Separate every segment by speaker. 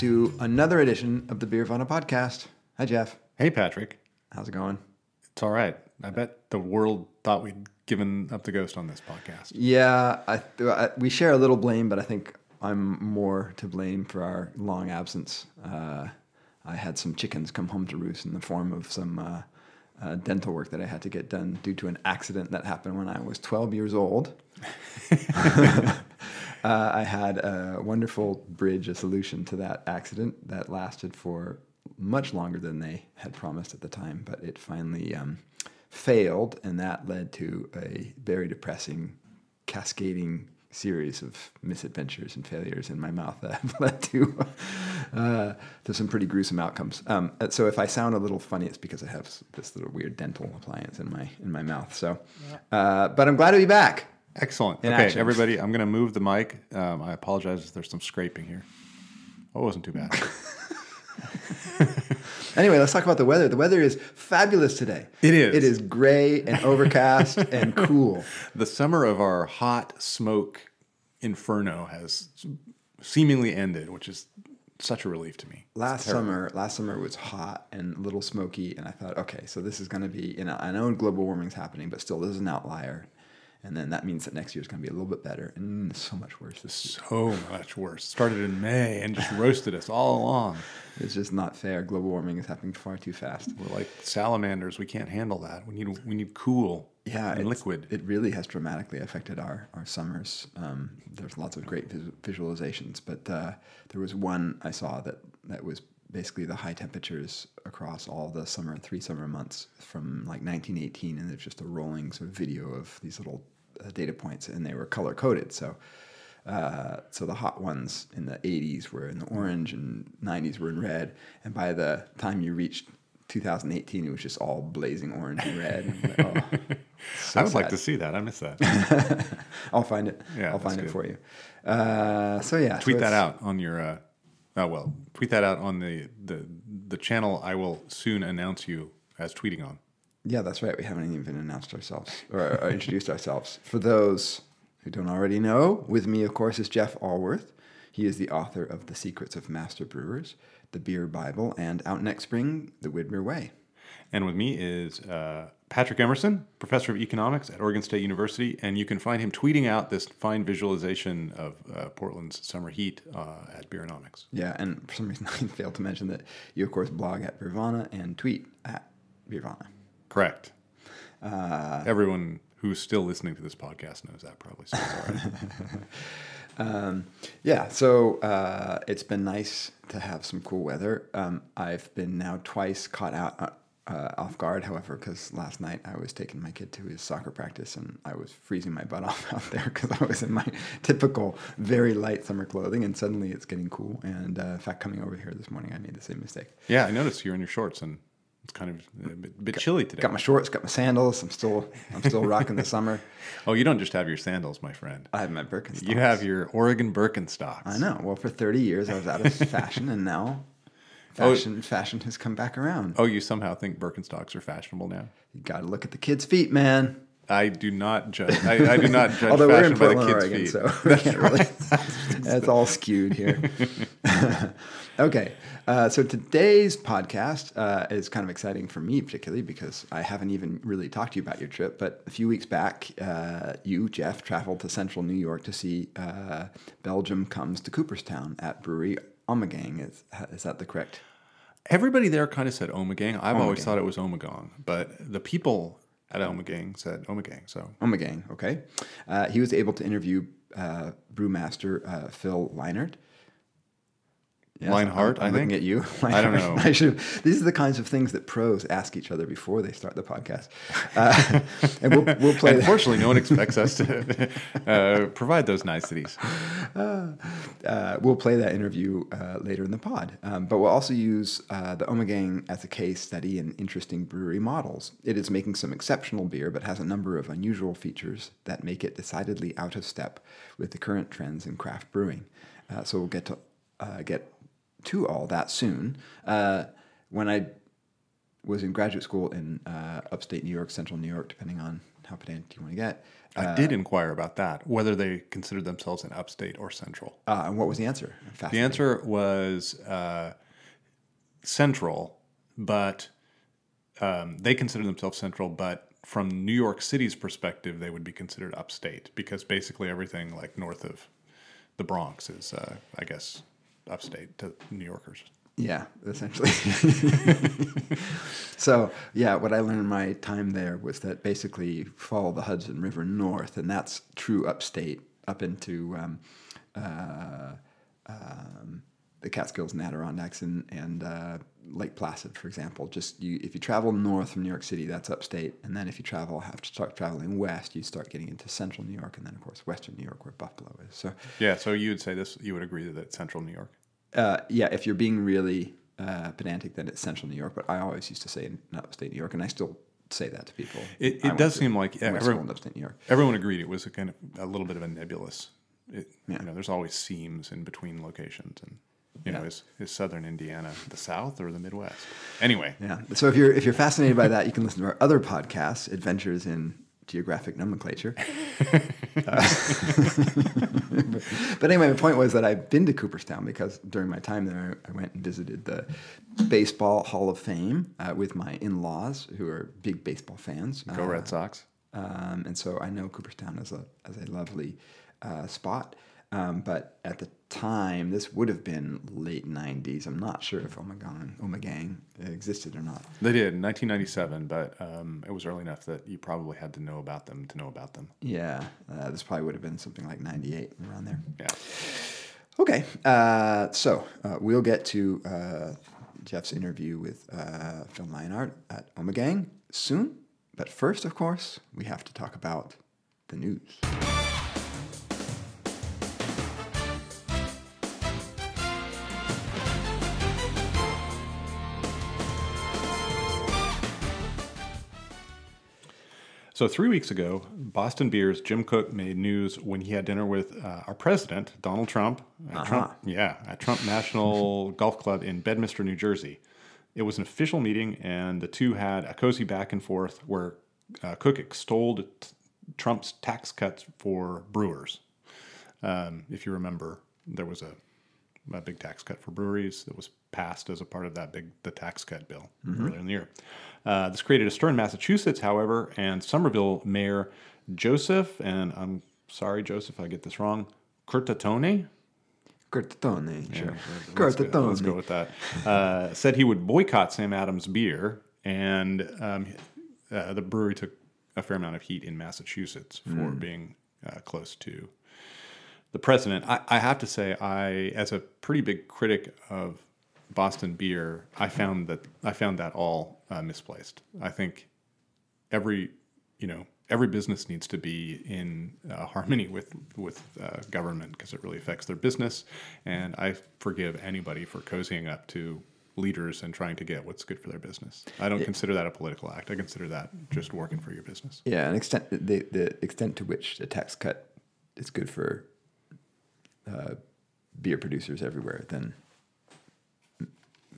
Speaker 1: To another edition of the Beervana podcast. Hi, Jeff.
Speaker 2: Hey, Patrick.
Speaker 1: How's it going?
Speaker 2: It's all right. I bet the world thought we'd given up the ghost on this podcast.
Speaker 1: Yeah, I, I, we share a little blame, but I think I'm more to blame for our long absence. Uh, I had some chickens come home to roost in the form of some uh, uh, dental work that I had to get done due to an accident that happened when I was 12 years old. Uh, I had a wonderful bridge, a solution to that accident that lasted for much longer than they had promised at the time, but it finally um, failed, and that led to a very depressing, cascading series of misadventures and failures in my mouth that have led to uh, to some pretty gruesome outcomes. Um, so if I sound a little funny, it's because I have this little weird dental appliance in my in my mouth. So, uh, but I'm glad to be back.
Speaker 2: Excellent. Okay, everybody, I'm going to move the mic. Um, I apologize if there's some scraping here. Oh, it wasn't too bad.
Speaker 1: Anyway, let's talk about the weather. The weather is fabulous today.
Speaker 2: It is.
Speaker 1: It is gray and overcast and cool.
Speaker 2: the summer of our hot smoke inferno has seemingly ended, which is such a relief to me.
Speaker 1: Last summer, last summer was hot and a little smoky, and I thought, okay, so this is going to be. You know, I know global warming's happening, but still, this is an outlier. And then that means that next year's going to be a little bit better, and so much worse. This
Speaker 2: So much worse. Started in May and just roasted us all along.
Speaker 1: It's just not fair. Global warming is happening far too fast.
Speaker 2: We're like salamanders. We can't handle that. We need we need cool
Speaker 1: Yeah,
Speaker 2: and liquid.
Speaker 1: It really has dramatically affected our our summers. Um, there's lots of great vis- visualizations, but uh, there was one I saw that that was basically the high temperatures across all the summer three summer months from like 1918, and there's just a rolling sort of video of these little uh, data points, and they were color coded. So. Uh, so the hot ones in the 80s were in the orange and 90s were in red and by the time you reached 2018 it was just all blazing orange and red And I'm like, oh, so
Speaker 2: I would like to see that. I miss that.
Speaker 1: I'll find it.
Speaker 2: Yeah,
Speaker 1: I'll find it for you. Uh, so yeah, so
Speaker 2: tweet that out on your. Oh well, tweet that out on the, the the channel. I will soon announce you as tweeting on.
Speaker 1: Yeah, that's right. We haven't even announced ourselves or, or introduced ourselves. For those who don't already know, with me, of course, is Jeff Alworth. He is the author of The Secrets of Master Brewers, The Beer Bible, and out next spring, The Widmer Way.
Speaker 2: And with me is uh, Patrick Emerson, professor of economics at Oregon State University, and you can find him tweeting out this fine visualization of uh, Portland's summer heat uh, at Beeronomics.
Speaker 1: Yeah, and for some reason I failed to mention that you, of course, blog at Beervana and tweet at Beervana.
Speaker 2: Correct.
Speaker 1: Uh,
Speaker 2: Everyone who's still listening to this podcast knows that probably. So.
Speaker 1: Um, yeah, so uh, it's been nice to have some cool weather. Um, I've been now twice caught out uh, off guard, however, because last night I was taking my kid to his soccer practice and I was freezing my butt off out there because I was in my typical very light summer clothing, and suddenly it's getting cool. And uh, in fact, coming over here this morning, I made the same mistake.
Speaker 2: yeah, I noticed you're in your shorts, and it's kind of a bit, bit chilly today.
Speaker 1: Got my shorts, got my sandals. I'm still, I'm still rocking the summer.
Speaker 2: Oh, you don't just have your sandals, my friend.
Speaker 1: I have my Birkenstocks.
Speaker 2: You have your Oregon Birkenstocks.
Speaker 1: I know. Well, for 30 years I was out of fashion, and now fashion fashion has come back around.
Speaker 2: Oh, you somehow think Birkenstocks are fashionable now?
Speaker 1: You got to look at the kids' feet, man.
Speaker 2: I do not judge. I, I do not judge
Speaker 1: Although we're in
Speaker 2: fashion by the
Speaker 1: Portland,
Speaker 2: kids'
Speaker 1: Oregon,
Speaker 2: feet.
Speaker 1: so can't really. That's all skewed here. okay, uh, so today's podcast uh, is kind of exciting for me, particularly because I haven't even really talked to you about your trip. But a few weeks back, uh, you, Jeff, traveled to Central New York to see uh, Belgium comes to Cooperstown at Brewery Ommegang. Is is that the correct?
Speaker 2: Everybody there kind of said Omegang. I've always thought it was Omegong, but the people at Omegang said Omegang. So
Speaker 1: Ommegang, okay. Uh, he was able to interview uh, brewmaster uh, Phil Leinhart.
Speaker 2: Leinhart,
Speaker 1: I'm, I'm
Speaker 2: I
Speaker 1: looking
Speaker 2: think?
Speaker 1: at you.
Speaker 2: I don't know.
Speaker 1: I should. These are the kinds of things that pros ask each other before they start the podcast. Uh, and we'll, we'll play.
Speaker 2: unfortunately, no one expects us to uh, provide those niceties.
Speaker 1: uh, we'll play that interview uh, later in the pod. Um, but we'll also use uh, the Ommegang as a case study in interesting brewery models. It is making some exceptional beer, but has a number of unusual features that make it decidedly out of step with the current trends in craft brewing. Uh, so we'll get to uh, get to all that soon. Uh, when I was in graduate school in uh, upstate New York, central New York, depending on how pedantic you want to get?
Speaker 2: I did inquire about that, whether they considered themselves an upstate or central.
Speaker 1: Uh, and what was the answer?
Speaker 2: The answer was uh, central, but um, they consider themselves central, but from New York City's perspective, they would be considered upstate because basically everything like north of the Bronx is, uh, I guess, upstate to New Yorkers.
Speaker 1: Yeah, essentially. so, yeah, what I learned in my time there was that basically follow the Hudson River north, and that's true upstate up into um, uh, um, the Catskills and Adirondacks and, and uh, Lake Placid, for example. Just you, if you travel north from New York City, that's upstate, and then if you travel, have to start traveling west, you start getting into central New York, and then of course western New York, where Buffalo is. So,
Speaker 2: Yeah, so you would say this, you would agree that it's central New York.
Speaker 1: uh, yeah, if you're being really uh, pedantic, then it's central New York. But I always used to say not upstate New York, and I still say that to people.
Speaker 2: It- it does seem like
Speaker 1: I went to
Speaker 2: every-
Speaker 1: school in upstate New York.
Speaker 2: Everyone agreed it was a kind of a little bit of a nebulous. It,
Speaker 1: Yeah.
Speaker 2: You know, there's always seams in between locations, and you know,
Speaker 1: Yeah.
Speaker 2: is, is southern Indiana the South or the Midwest? Anyway,
Speaker 1: Yeah. So if you're if you're fascinated by that, you can listen to our other podcast, Adventures in Geographic Nomenclature. Uh, but anyway, the point was that I've been to Cooperstown because during my time there, I went and visited the Baseball Hall of Fame uh, with my in-laws, who are big baseball fans.
Speaker 2: go
Speaker 1: Uh,
Speaker 2: Red Sox.
Speaker 1: um, and so I know Cooperstown as a as a lovely uh, spot. Um, but at the time, this would have been late '90s. I'm not sure if Ommegang Ommegang existed or not.
Speaker 2: They did in 1997, but um, it was early enough that you probably had to know about them to know about them.
Speaker 1: Yeah, uh, this probably would have been something like '98 around there.
Speaker 2: Yeah.
Speaker 1: Okay, uh, so uh, we'll get to uh, Jeff's interview with uh, Phil Leinhart at Ommegang soon. But first, of course, we have to talk about the news.
Speaker 2: So three weeks ago, Boston Beer's Jim Cook made news when he had dinner with uh, our president, Donald Trump. At Trump, yeah, at Trump National Golf Club in Bedminster, New Jersey. It was an official meeting, and the two had a cozy back and forth where uh, Cook extolled t- Trump's tax cuts for brewers. Um, if you remember, there was a, a big tax cut for breweries that was passed as a part of that big the tax cut bill earlier in the year. Uh, this created a stir in Massachusetts, however, and Somerville Mayor Joseph, and I'm sorry, Joseph, if I get this wrong, Curtatone.
Speaker 1: Cortatone, sure.
Speaker 2: Let's go,
Speaker 1: Cortatone.
Speaker 2: let's go with that. Uh, said he would boycott Sam Adams beer, and um, uh, the brewery took a fair amount of heat in Massachusetts for being uh, close to the president. I, I have to say, I, as a pretty big critic of Boston beer, I found that I found that all uh, misplaced. I think every you know every business needs to be in uh, harmony with with uh, government because it really affects their business. And I forgive anybody for cozying up to leaders and trying to get what's good for their business. I don't consider that a political act. I consider that just working for your business.
Speaker 1: Yeah, an extent the the extent to which a tax cut is good for uh, beer producers everywhere, then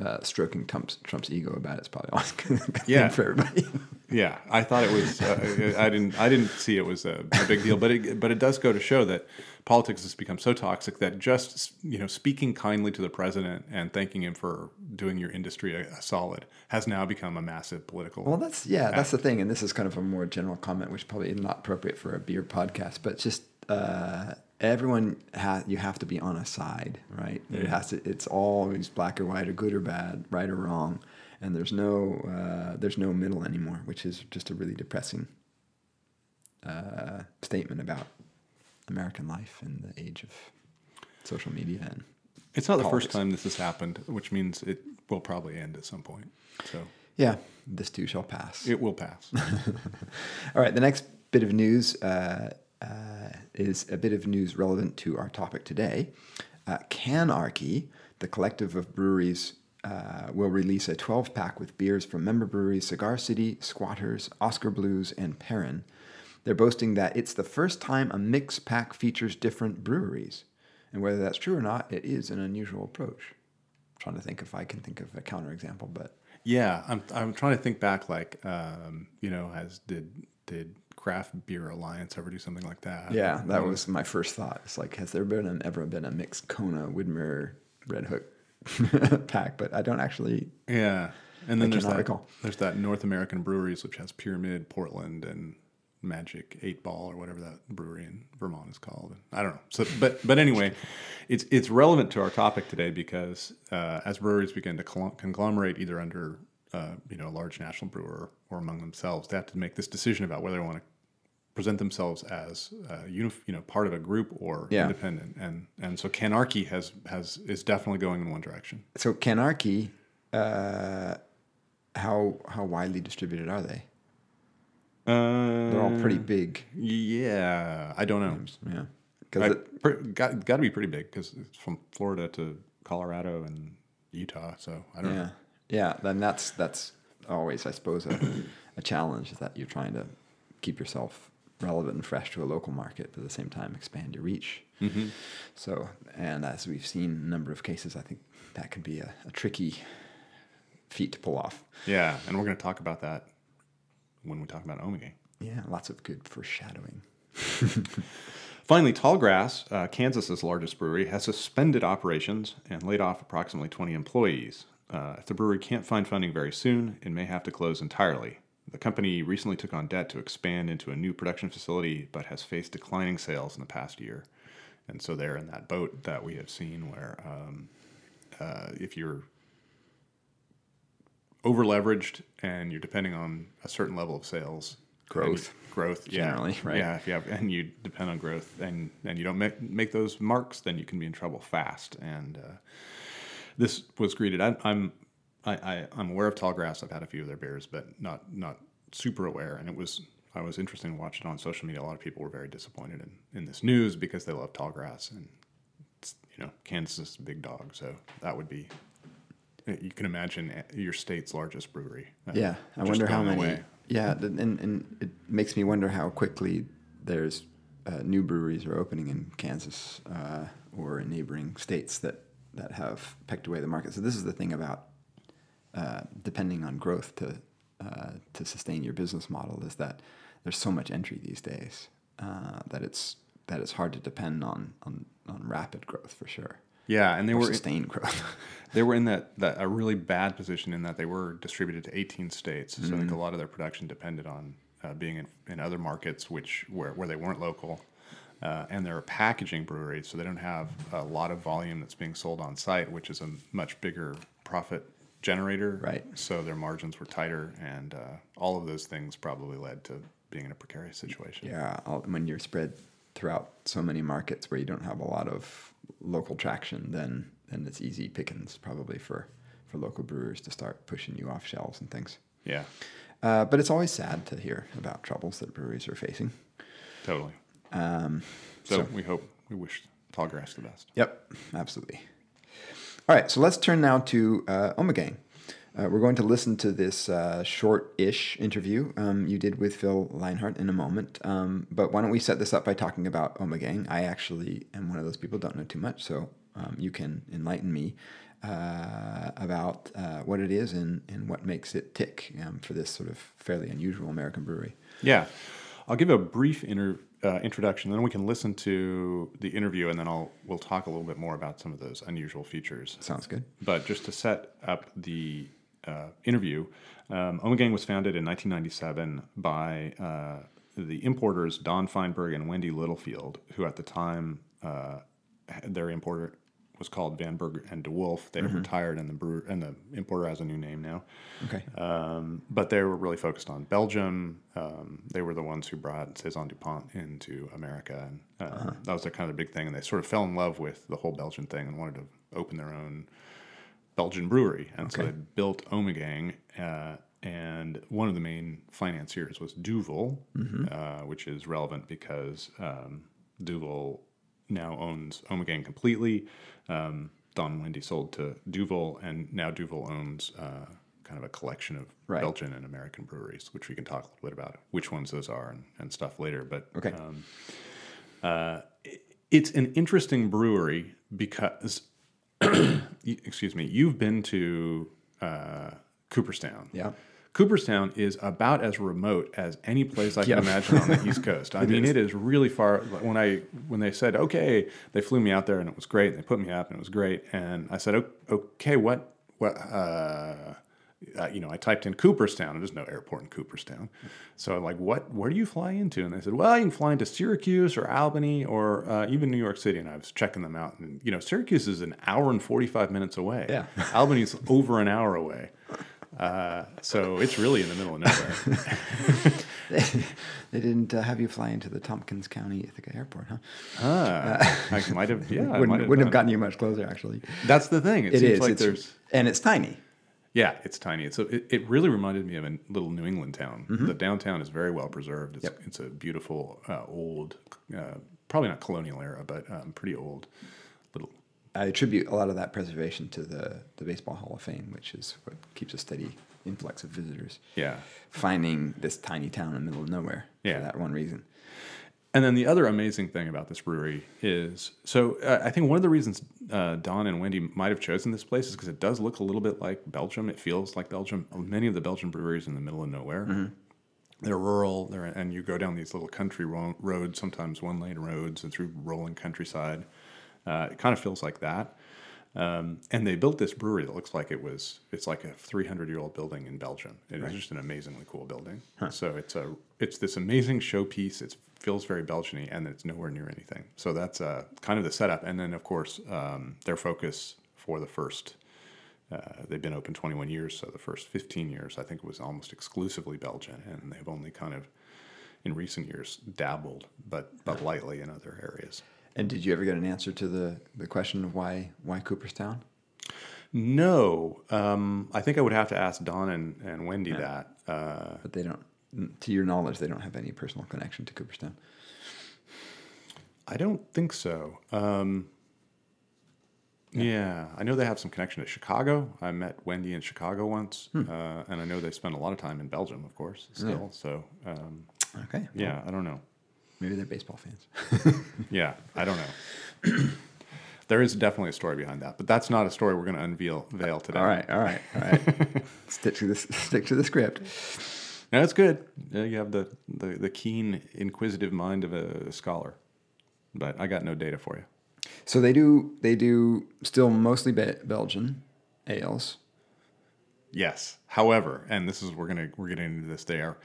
Speaker 1: uh, stroking Trump's Trump's ego about it is probably always good
Speaker 2: Yeah.
Speaker 1: for everybody.
Speaker 2: Yeah, I thought it was. Uh, I didn't. I didn't see it was a, a big deal, but it, but it does go to show that politics has become so toxic that just you know speaking kindly to the president and thanking him for doing your industry a, a solid has now become a massive political.
Speaker 1: well, that's yeah, that's the thing, and this is kind of a more general comment, which probably is not appropriate for a beer podcast, but just uh, everyone ha- you have to be on a side, right? It has to. It's always black or white, or good or bad, right or wrong, and there's no uh, there's no middle anymore, which is just a really depressing uh, statement about American life in the age of social media and
Speaker 2: it's not the first time this has happened, which means it will probably end at some point. So
Speaker 1: yeah, this too shall pass.
Speaker 2: it will pass.
Speaker 1: All right, the next bit of news uh, uh, is a bit of news relevant to our topic today. Uh, Canarchy, the collective of breweries, uh, will release a 12 pack with beers from member breweries Cigar City, Squatters, Oskar Blues, and Perrin. They're boasting that it's the first time a mix pack features different breweries. And whether that's true or not, it is an unusual approach. I'm trying to think if I can think of a counterexample, but
Speaker 2: Yeah, I'm I'm trying to think back. Like, um, you know, as did did Craft Beer Alliance ever do something like that?
Speaker 1: Yeah, that was my first thought. It's like, has there been an, ever been a mixed Kona Widmer Redhook pack? But I don't actually.
Speaker 2: Yeah, and then there's that,
Speaker 1: recall.
Speaker 2: there's that North American breweries which has Pyramid, Portland, and Magic Eight Ball or whatever that brewery in Vermont is called. I don't know. So, but but anyway, it's it's relevant to our topic today because uh, as breweries begin to conglomerate either under uh, you know a large national brewer or among themselves, they have to make this decision about whether they want to present themselves as uh, unif- you know part of a group or
Speaker 1: Yeah.
Speaker 2: independent. And and so Canarchy has has is definitely going in one direction.
Speaker 1: So Canarchy, uh, how how widely distributed are they?
Speaker 2: Uh,
Speaker 1: They're all pretty big.
Speaker 2: Yeah, I don't know.
Speaker 1: Yeah, because it,
Speaker 2: got got to be pretty big because it's from Florida to Colorado and Utah. So I don't
Speaker 1: yeah,
Speaker 2: know.
Speaker 1: yeah. Then that's that's always, I suppose, a, a challenge is that you're trying to keep yourself relevant and fresh to a local market, but at the same time expand your reach.
Speaker 2: Mm-hmm.
Speaker 1: So, and as we've seen a number of cases, I think that can be a, a tricky feat to pull off.
Speaker 2: Yeah, and we're going to talk about that when we talk about Omega.
Speaker 1: Yeah, lots of good foreshadowing.
Speaker 2: Finally, Tallgrass, uh, Kansas's largest brewery, has suspended operations and laid off approximately 20 employees. Uh, if the brewery can't find funding very soon, it may have to close entirely. The company recently took on debt to expand into a new production facility, but has faced declining sales in the past year. And so they're in that boat that we have seen where um, uh, if you're over leveraged and you're depending on a certain level of sales
Speaker 1: Growth.
Speaker 2: you- growth yeah,
Speaker 1: Generally, right.
Speaker 2: yeah if you have and you depend on growth and and you don't make, make those marks then you can be in trouble fast and uh, this was greeted I, i'm I, I i'm aware of tallgrass i've had a few of their beers but not not super aware and it was i was interested in watching it on social media a lot of people were very disappointed in, in this news because they love tallgrass and it's, you know kansas is a big dog so that would be you can imagine your state's largest brewery uh,
Speaker 1: Yeah, I wonder how many.
Speaker 2: away.
Speaker 1: Yeah, and and it makes me wonder how quickly there's uh, new breweries are opening in Kansas uh, or in neighboring states that that have pecked away the market. So this is the thing about uh, depending on growth to uh, to sustain your business model is that there's so much entry these days uh, that it's that it's hard to depend on on, on rapid growth for sure.
Speaker 2: yeah and they were
Speaker 1: sustained growth.
Speaker 2: They were in that, that a really bad position in that they were distributed to 18 states. So I think a lot of their production depended on uh, being in, in other markets which where, where they weren't local. Uh, and they're a packaging brewery, so they don't have a lot of volume that's being sold on site, which is a much bigger profit generator.
Speaker 1: Right.
Speaker 2: So their margins were tighter, and uh, all of those things probably led to being in a precarious situation.
Speaker 1: Yeah, when you're spread throughout so many markets where you don't have a lot of local traction, then then it's easy pickings probably for for local brewers to start pushing you off shelves and things.
Speaker 2: Yeah,
Speaker 1: Uh, but it's always sad to hear about troubles that breweries are facing.
Speaker 2: totally.
Speaker 1: Um,
Speaker 2: So,
Speaker 1: So-
Speaker 2: we hope, we wish Tallgrass the best.
Speaker 1: Yep, absolutely. All right, so let's turn now to uh, Ommegang. Uh, we're going to listen to this uh, short-ish interview um, you did with Phil Leinhart in a moment. Um, but why don't we set this up by talking about Ommegang? I actually am one of those people don't know too much, so um, you can enlighten me uh, about uh, what it is and, and what makes it tick um, for this sort of fairly unusual American brewery.
Speaker 2: Yeah, I'll give a brief inter, uh, introduction, then we can listen to the interview, and then I'll we'll talk a little bit more about some of those unusual features.
Speaker 1: Sounds good.
Speaker 2: But just to set up the uh, interview, um, Ommegang was founded in 1997 by uh, the importers Don Feinberg and Wendy Littlefield, who at the time uh, had- their importer was called Vanberg and DeWulf. They have retired, and the brewer and the importer has a new name now.
Speaker 1: Okay.
Speaker 2: Um, but they were really focused on Belgium. Um, they were the ones who brought Saison Dupont into America, and uh, that was their kind of big thing. And they sort of fell in love with the whole Belgian thing and wanted to open their own Belgian brewery. And so they built Ommegang. Uh, and one of the main financiers was Duvel, uh, which is relevant because um, Duvel now owns Ommegang completely. Um, Don Wendy sold to Duvel, and now Duvel owns uh, kind of a collection of
Speaker 1: Right.
Speaker 2: Belgian and American breweries, which we can talk a little bit about which ones those are and, and stuff later. But
Speaker 1: Okay.
Speaker 2: um, uh, it's an interesting brewery because, excuse me, you've been to uh, Cooperstown.
Speaker 1: Yeah.
Speaker 2: Cooperstown is about as remote as any place I can imagine on the East Coast. I mean,
Speaker 1: is.
Speaker 2: it is really far. When I when they said okay, they flew me out there and it was great. They put me up and it was great. And I said, okay, what what? Uh, uh, you know, I typed in Cooperstown, and there's no airport in Cooperstown. So I'm like, what? Where do you fly into? And they said, well, you can fly into Syracuse or Albany or uh, even New York City. And I was checking them out, and you know, Syracuse is an hour and 45 minutes away.
Speaker 1: Yeah.
Speaker 2: Albany's over an hour away. Uh, so it's really in the middle of nowhere.
Speaker 1: they didn't uh, have you fly into the Tompkins County Ithaca Airport, huh?
Speaker 2: Ah, I might have, yeah,
Speaker 1: wouldn't
Speaker 2: have,
Speaker 1: wouldn't have gotten you much closer, actually.
Speaker 2: That's the thing. It,
Speaker 1: It
Speaker 2: seems
Speaker 1: is.
Speaker 2: like
Speaker 1: it's,
Speaker 2: there's
Speaker 1: and it's tiny.
Speaker 2: Yeah, it's tiny. It's a, it, it really reminded me of a little New England town.
Speaker 1: Mm-hmm.
Speaker 2: The downtown is very well preserved. It's, it's a beautiful, uh, old, uh, probably not colonial era, but um, pretty old.
Speaker 1: I attribute a lot of that preservation to the, the Baseball Hall of Fame, which is what keeps a steady influx of visitors.
Speaker 2: Yeah.
Speaker 1: Finding this tiny town in the middle of nowhere
Speaker 2: Yeah.
Speaker 1: for that one reason.
Speaker 2: And then the other amazing thing about this brewery is so uh, I think one of the reasons uh, Don and Wendy might have chosen this place is because it does look a little bit like Belgium. It feels like Belgium. Many of the Belgian breweries in the middle of nowhere. They're rural, they're, and you go down these little country ro- roads, sometimes one lane roads, and through rolling countryside. Uh, it kind of feels like that. Um, and they built this brewery that looks like it was it's like a 300 year old building in Belgium. It is just an amazingly cool building. So it's a it's this amazing showpiece. It feels very Belgian-y, and it's nowhere near anything. So that's uh, kind of the setup. And then of course um, their focus for the first uh, they've been open 21 years, so the first 15 years I think was almost exclusively Belgian, and they've only kind of in recent years dabbled, but but lightly in other areas.
Speaker 1: And did you ever get an answer to the, the question of why why Cooperstown?
Speaker 2: No, um, I think I would have to ask Don and, and Wendy that. Uh,
Speaker 1: But they don't, to your knowledge, they don't have any personal connection to Cooperstown.
Speaker 2: I don't think so. Um, yeah. I know they have some connection to Chicago. I met Wendy in Chicago once, uh, and I know they spend a lot of time in Belgium, of course, still. So, um,
Speaker 1: Okay.
Speaker 2: yeah, I don't know.
Speaker 1: Maybe they're baseball fans.
Speaker 2: Yeah, I don't know. there is definitely a story behind that, but that's not a story we're going to unveil veil today.
Speaker 1: all right. All right. All right. stick to this. Stick to the script.
Speaker 2: No, that's good. Yeah, you have the, the, the keen, inquisitive mind of a scholar, but I got no data for you.
Speaker 1: So they do. They do still mostly Be- Belgian ales.
Speaker 2: Yes. However, and this is we're gonna we're getting into this. They are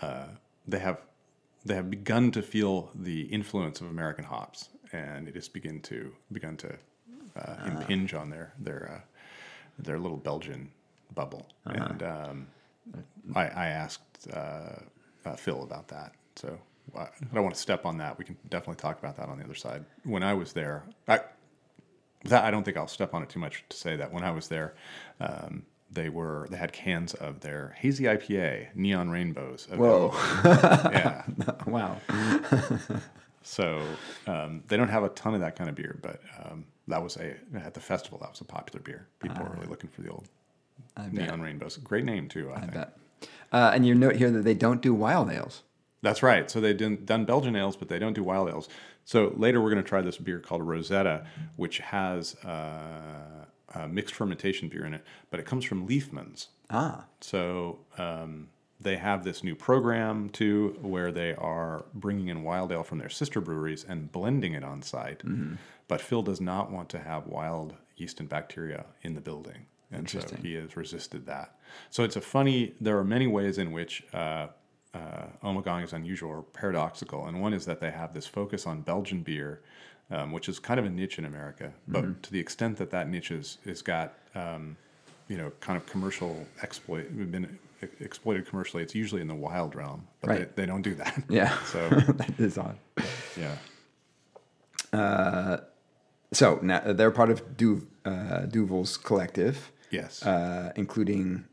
Speaker 2: uh, they have they have begun to feel the influence of American hops, and it has begun to begun to uh, impinge on their their uh, their little Belgian bubble. And um, I, I asked uh, uh, Phil about that, so I don't want to step on that. We can definitely talk about that on the other side. When I was there, I, that I don't think I'll step on it too much to say that when I was there, um, they were they had cans of their hazy IPA, neon rainbows.
Speaker 1: Whoa.
Speaker 2: yeah.
Speaker 1: wow.
Speaker 2: So um, they don't have a ton of that kind of beer, but um, that was a at the festival. That was a popular beer. People were really looking for the old
Speaker 1: I bet.
Speaker 2: neon rainbows. Great name too. I,
Speaker 1: I
Speaker 2: think.
Speaker 1: bet. Uh, and you note here that they don't do wild ales.
Speaker 2: That's right. So they've done, done Belgian ales, but they don't do wild ales. So later we're going to try this beer called Rosetta, which has uh, a mixed fermentation beer in it, but it comes from Liefmans.
Speaker 1: Ah.
Speaker 2: So um, they have this new program too, where they are bringing in wild ale from their sister breweries and blending it on site. But Phil does not want to have wild yeast and bacteria in the building, and so he has resisted that. So it's a funny. There are many ways in which. Uh, uh, Ommegang is unusual or paradoxical, and one is that they have this focus on Belgian beer, um, which is kind of a niche in America. But to the extent that that niche is, is got um, you know, kind of commercial exploit, been exploited commercially. It's usually in the wild realm, but
Speaker 1: Right.
Speaker 2: they, they don't do that.
Speaker 1: Yeah.
Speaker 2: So
Speaker 1: that is odd.
Speaker 2: yeah,
Speaker 1: So now they're part of du- uh, Duvel's collective,
Speaker 2: yes,
Speaker 1: uh, including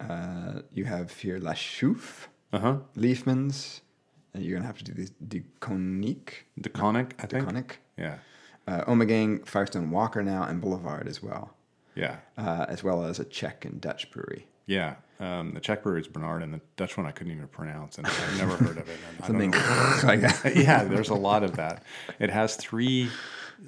Speaker 1: uh, you have here La Chouffe,
Speaker 2: uh huh.
Speaker 1: Liefmans. And you're gonna have to do this Deconique,
Speaker 2: De Koninck, I think.
Speaker 1: De Koninck,
Speaker 2: Yeah,
Speaker 1: uh, Ommegang, Firestone Walker now, and Boulevard as well,
Speaker 2: yeah,
Speaker 1: uh, as well as a Czech and Dutch brewery.
Speaker 2: yeah. Um, the Czech brewery is Bernard, and the Dutch one I couldn't even pronounce, and I've never heard of it. And I don't
Speaker 1: Something like that.
Speaker 2: yeah, there's a lot of that. It has three,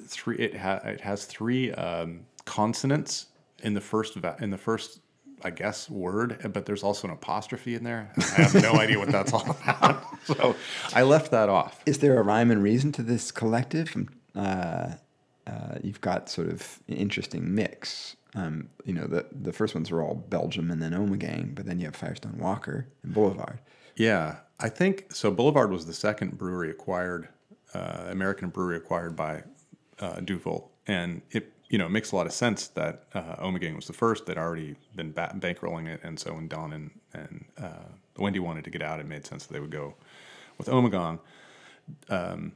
Speaker 2: three. It, ha, it has three um, consonants in the first va- in the first I guess, word, but there's also an apostrophe in there. I have no idea what that's all about. So I left that off.
Speaker 1: Is there a rhyme and reason to this collective? Uh, uh, you've got sort of an interesting mix. Um, you know, the the first ones are all Belgium and then Ommegang, but then you have Firestone Walker and Boulevard.
Speaker 2: Yeah, I think so. Boulevard was the second brewery acquired, uh, American brewery acquired by uh, Duvel, and it you know, it makes a lot of sense that uh, Ommegang was the first that already been ba- bankrolling it, and so when Don and and uh, Wendy wanted to get out, it made sense that they would go with Ommegang. Um,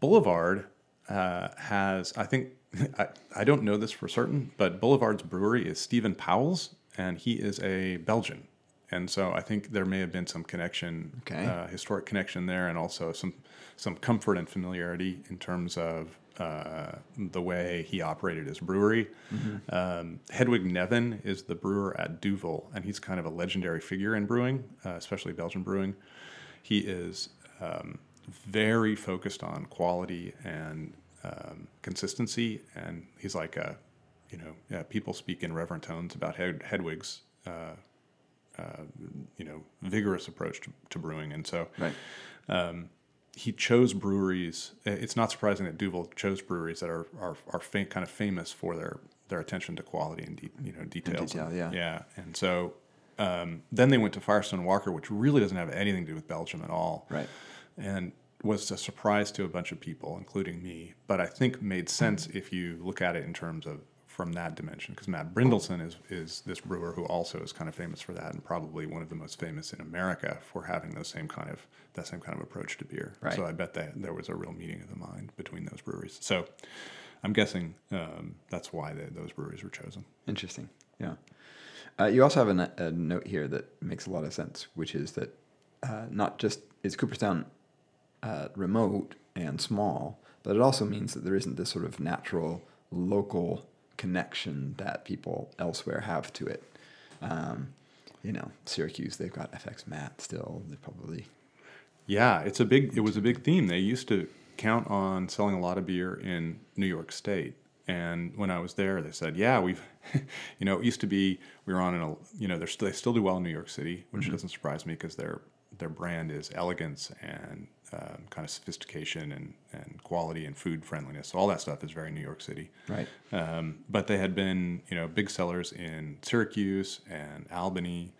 Speaker 2: Boulevard uh, has, I think, I, I don't know this for certain, but Boulevard's brewery is Steven Pauwels, and he is a Belgian, and so I think there may have been some connection,
Speaker 1: Okay.
Speaker 2: uh, historic connection there, and also some some comfort and familiarity in terms of uh, the way he operated his brewery. Um, Hedwig Neven is the brewer at Duvel, and he's kind of a legendary figure in brewing, uh, especially Belgian brewing. He is um, very focused on quality and um, consistency, and he's like a, you know, yeah, people speak in reverent tones about Hed- Hedwig's, uh, uh, you know, vigorous approach to, to brewing, and so
Speaker 1: Right.
Speaker 2: He chose breweries. uh, It's not surprising that Duvel chose breweries that are are, are fa- kind of famous for their their attention to quality and de- you know details.
Speaker 1: detail, yeah.
Speaker 2: yeah. And so um, then they went to Firestone Walker, which really doesn't have anything to do with Belgium at all,
Speaker 1: Right.
Speaker 2: and was a surprise to a bunch of people, including me. But I think made sense if you look at it in terms of from that dimension, because Matt Brynildson is is this brewer who also is kind of famous for that, and probably one of the most famous in America for having those same kind of that same kind of approach to beer.
Speaker 1: Right.
Speaker 2: So I bet that there was a real meeting of the mind between those breweries. So I'm guessing um, that's why they, those breweries were chosen.
Speaker 1: Interesting. Yeah. Uh, you also have a, a note here that makes a lot of sense, which is that uh, not just is Cooperstown uh, remote and small, but it also means that there isn't this sort of natural local connection that people elsewhere have to it. Um, you know, Syracuse, they've got FX Matt still. They probably
Speaker 2: Yeah, it's a big. It was a big theme. They used to count on selling a lot of beer in New York State, and when I was there, they said, "Yeah, we've, you know, it used to be we were on an, you know, they're st- they still do well in New York City, which doesn't surprise me because their their brand is elegance and um, kind of sophistication and and quality and food friendliness. So all that stuff is very New York City.
Speaker 1: right.
Speaker 2: Um, but they had been, you know, big sellers in Syracuse and Albany.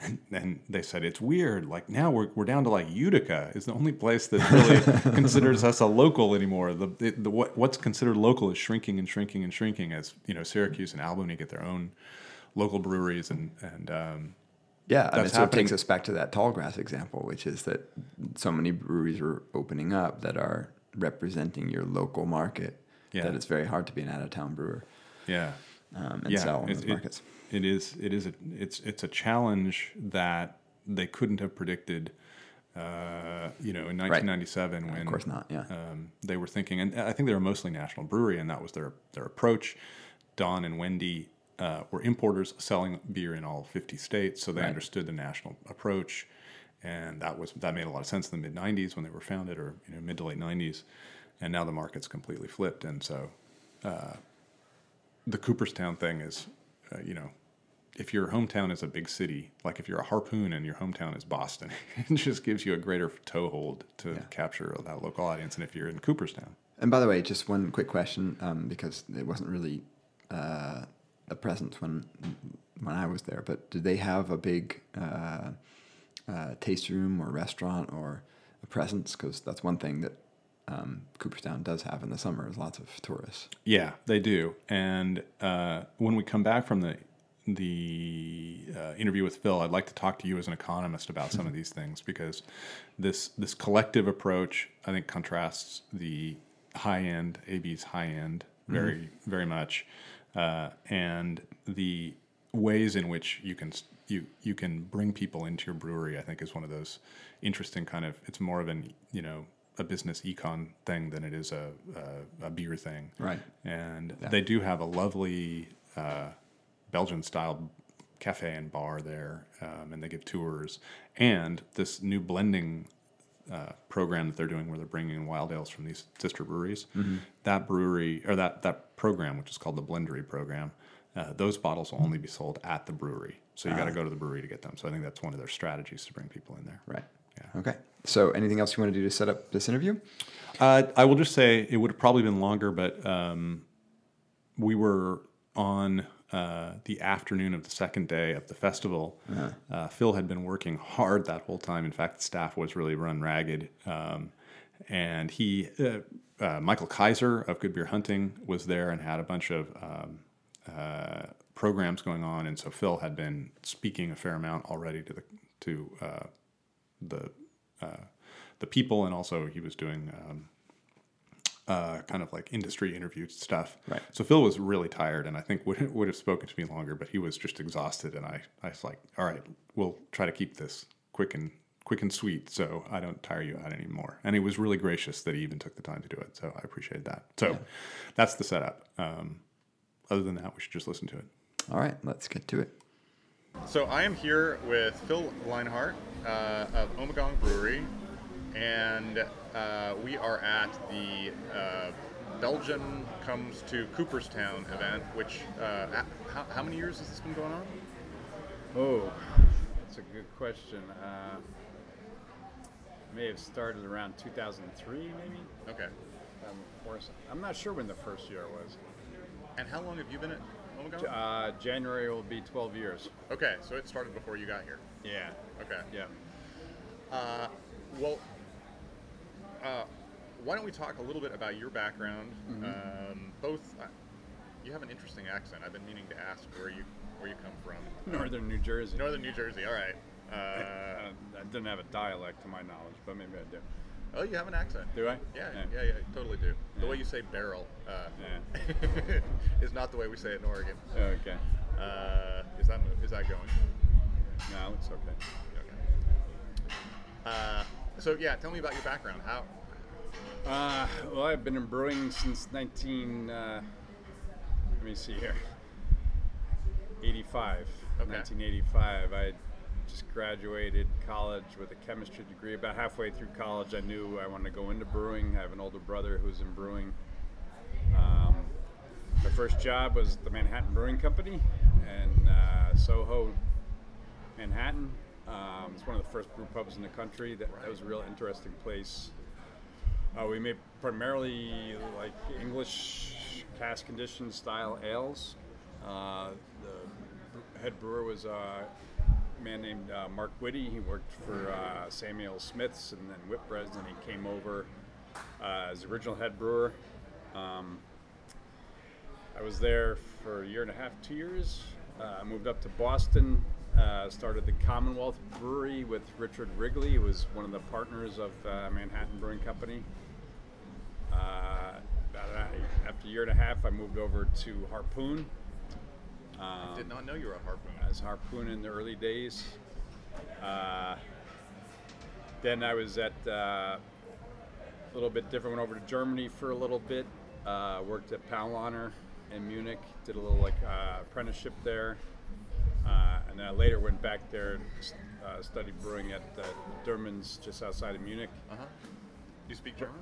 Speaker 2: And, and they said it's weird. Like now we're, we're down to like Utica is the only place that really considers us a local anymore. The, the, the what, what's considered local is shrinking and shrinking and shrinking as you know Syracuse and Albany get their own local breweries and and um,
Speaker 1: Yeah, I mean,
Speaker 2: That's
Speaker 1: so it takes us back to that tallgrass example, which is that so many breweries are opening up that are representing your local market.
Speaker 2: Yeah.
Speaker 1: That it's very hard to be an out of town brewer
Speaker 2: yeah
Speaker 1: um, and
Speaker 2: Yeah,
Speaker 1: sell in
Speaker 2: it-
Speaker 1: those
Speaker 2: it-
Speaker 1: markets.
Speaker 2: it is it is a, it's it's a challenge that they couldn't have predicted. Uh, you know, in 1997, when
Speaker 1: of course not. Yeah.
Speaker 2: um, they were thinking, and I think they were mostly national brewery, and that was their their approach. Don and Wendy uh, were importers selling beer in all 50 states, so they
Speaker 1: Right.
Speaker 2: understood the national approach, and that was that made a lot of sense in the mid 90s when they were founded, or you know mid to late 90s, and now the market's completely flipped, and so uh, the Cooperstown thing is, uh, you know. If your hometown is a big city, like if you're a harpoon and your hometown is Boston, it just gives you a greater toehold to
Speaker 1: Yeah.
Speaker 2: capture that local audience. And if you're in Cooperstown,
Speaker 1: And by the way, just one quick question, um, because it wasn't really uh, a presence when when I was there. But did they have a big uh, uh, taste room or restaurant or a presence? Because that's one thing that um, Cooperstown does have in the summer is lots of tourists.
Speaker 2: Yeah, they do. And uh, when we come back from the the uh, interview with Phil, I'd like to talk to you as an economist about some of these things because this this collective approach, I think, contrasts the high end AB's high end very very much, uh, and the ways in which you can you you can bring people into your brewery. I think is one of those interesting kind of. It's more of an you know a business econ thing than it is a a, a beer thing
Speaker 1: Right.
Speaker 2: and
Speaker 1: Yeah.
Speaker 2: they do have a lovely uh, Belgian style cafe and bar there, um, and they give tours. And this new blending uh, program that they're doing, where they're bringing in wild ales from these sister breweries, that brewery or that that program, which is called the Blendery program, uh, those bottles will only be sold at the brewery. So you got to go to the brewery to get them. So I think that's one of their strategies to bring people in there.
Speaker 1: Right.
Speaker 2: Yeah.
Speaker 1: Okay. So, anything else you want to do to set up this interview?
Speaker 2: Uh, I will just say it would have probably been longer, but um, we were on uh, the afternoon of the second day of the festival. uh Phil had been working hard that whole time. In fact, the staff was really run ragged. Um, and he, uh, uh, Michael Kiser of Good Beer Hunting, was there and had a bunch of um, uh, programs going on. And so Phil had been speaking a fair amount already to the to uh, the uh, the people, and also he was doing um, uh, kind of like industry interview stuff.
Speaker 1: Right.
Speaker 2: So Phil was really tired, and I think would would have spoken to me longer, but he was just exhausted, and I I was like, all right, we'll try to keep this quick and quick and sweet, so I don't tire you out anymore. And he was really gracious that he even took the time to do it, so I appreciate that. So that's the setup. Um, other than that, we should just listen to it.
Speaker 1: All right, let's get to it.
Speaker 3: So I am here with Phil Leinhart uh, of Omegong Brewery, and uh, we are at the uh, Belgium Comes to Cooperstown event. Which uh, how, how many years has this been going on?
Speaker 4: Oh, that's a good question. Uh, may have started around 2003, maybe.
Speaker 3: Okay.
Speaker 4: Um, I'm not sure when the first year was.
Speaker 3: And how long have you been at?
Speaker 4: Uh, January will be 12 years.
Speaker 3: Okay, so it started before you got here.
Speaker 4: Yeah.
Speaker 3: Okay.
Speaker 4: Yeah.
Speaker 3: Uh, well, uh, why don't we talk a little bit about your background? Um, both, uh, you have an interesting accent. I've been meaning to ask where you where you come from.
Speaker 4: Northern New Jersey.
Speaker 3: Northern New Jersey. All right.
Speaker 4: Uh,
Speaker 3: Uh,
Speaker 4: I didn't have a dialect to my knowledge, but maybe I do.
Speaker 3: oh, you have an accent.
Speaker 4: Do I?
Speaker 3: Yeah, yeah, yeah, totally do. The way you say barrel uh,
Speaker 4: Yeah.
Speaker 3: is not the way we say it in Oregon.
Speaker 4: Okay.
Speaker 3: Uh, is that is that going?
Speaker 4: No, it's okay.
Speaker 3: Okay. Uh, so yeah, tell me about your background. How?
Speaker 4: Uh, well, I've been in brewing since 19. Uh, let me see here. 85.
Speaker 3: Okay.
Speaker 4: 1985. I just graduated college with a chemistry degree. About halfway through college, I knew I wanted to go into brewing. I have an older brother who's in brewing. Um, my first job was at the Manhattan Brewing Company in uh, Soho, Manhattan. Um, it's one of the first brew pubs in the country. That, that was a real interesting place. Uh, we made primarily like English cask conditioned style ales. Uh, the head brewer was a man named uh, Mark Whitty. He worked for uh, Samuel Smiths and then Whitbreads, and he came over uh, as the original head brewer. Um, I was there for a year and a half, two years. Uh, I moved up to Boston, uh, started the Commonwealth Brewery with Richard Wrigley, who was one of the partners of uh, Manhattan Brewing Company. Uh, after a year and a half, I moved over to Harpoon. Um,
Speaker 3: Did not know you were a harpoon.
Speaker 4: I was Harpoon in the early days. Uh, then I was at uh, a little bit different. Went over to Germany for a little bit. Uh, worked at Paulaner in Munich. Did a little like uh, apprenticeship there, and I later went back there and uh, studied brewing at uh, Doemens just outside of Munich.
Speaker 3: Uh huh. You speak German?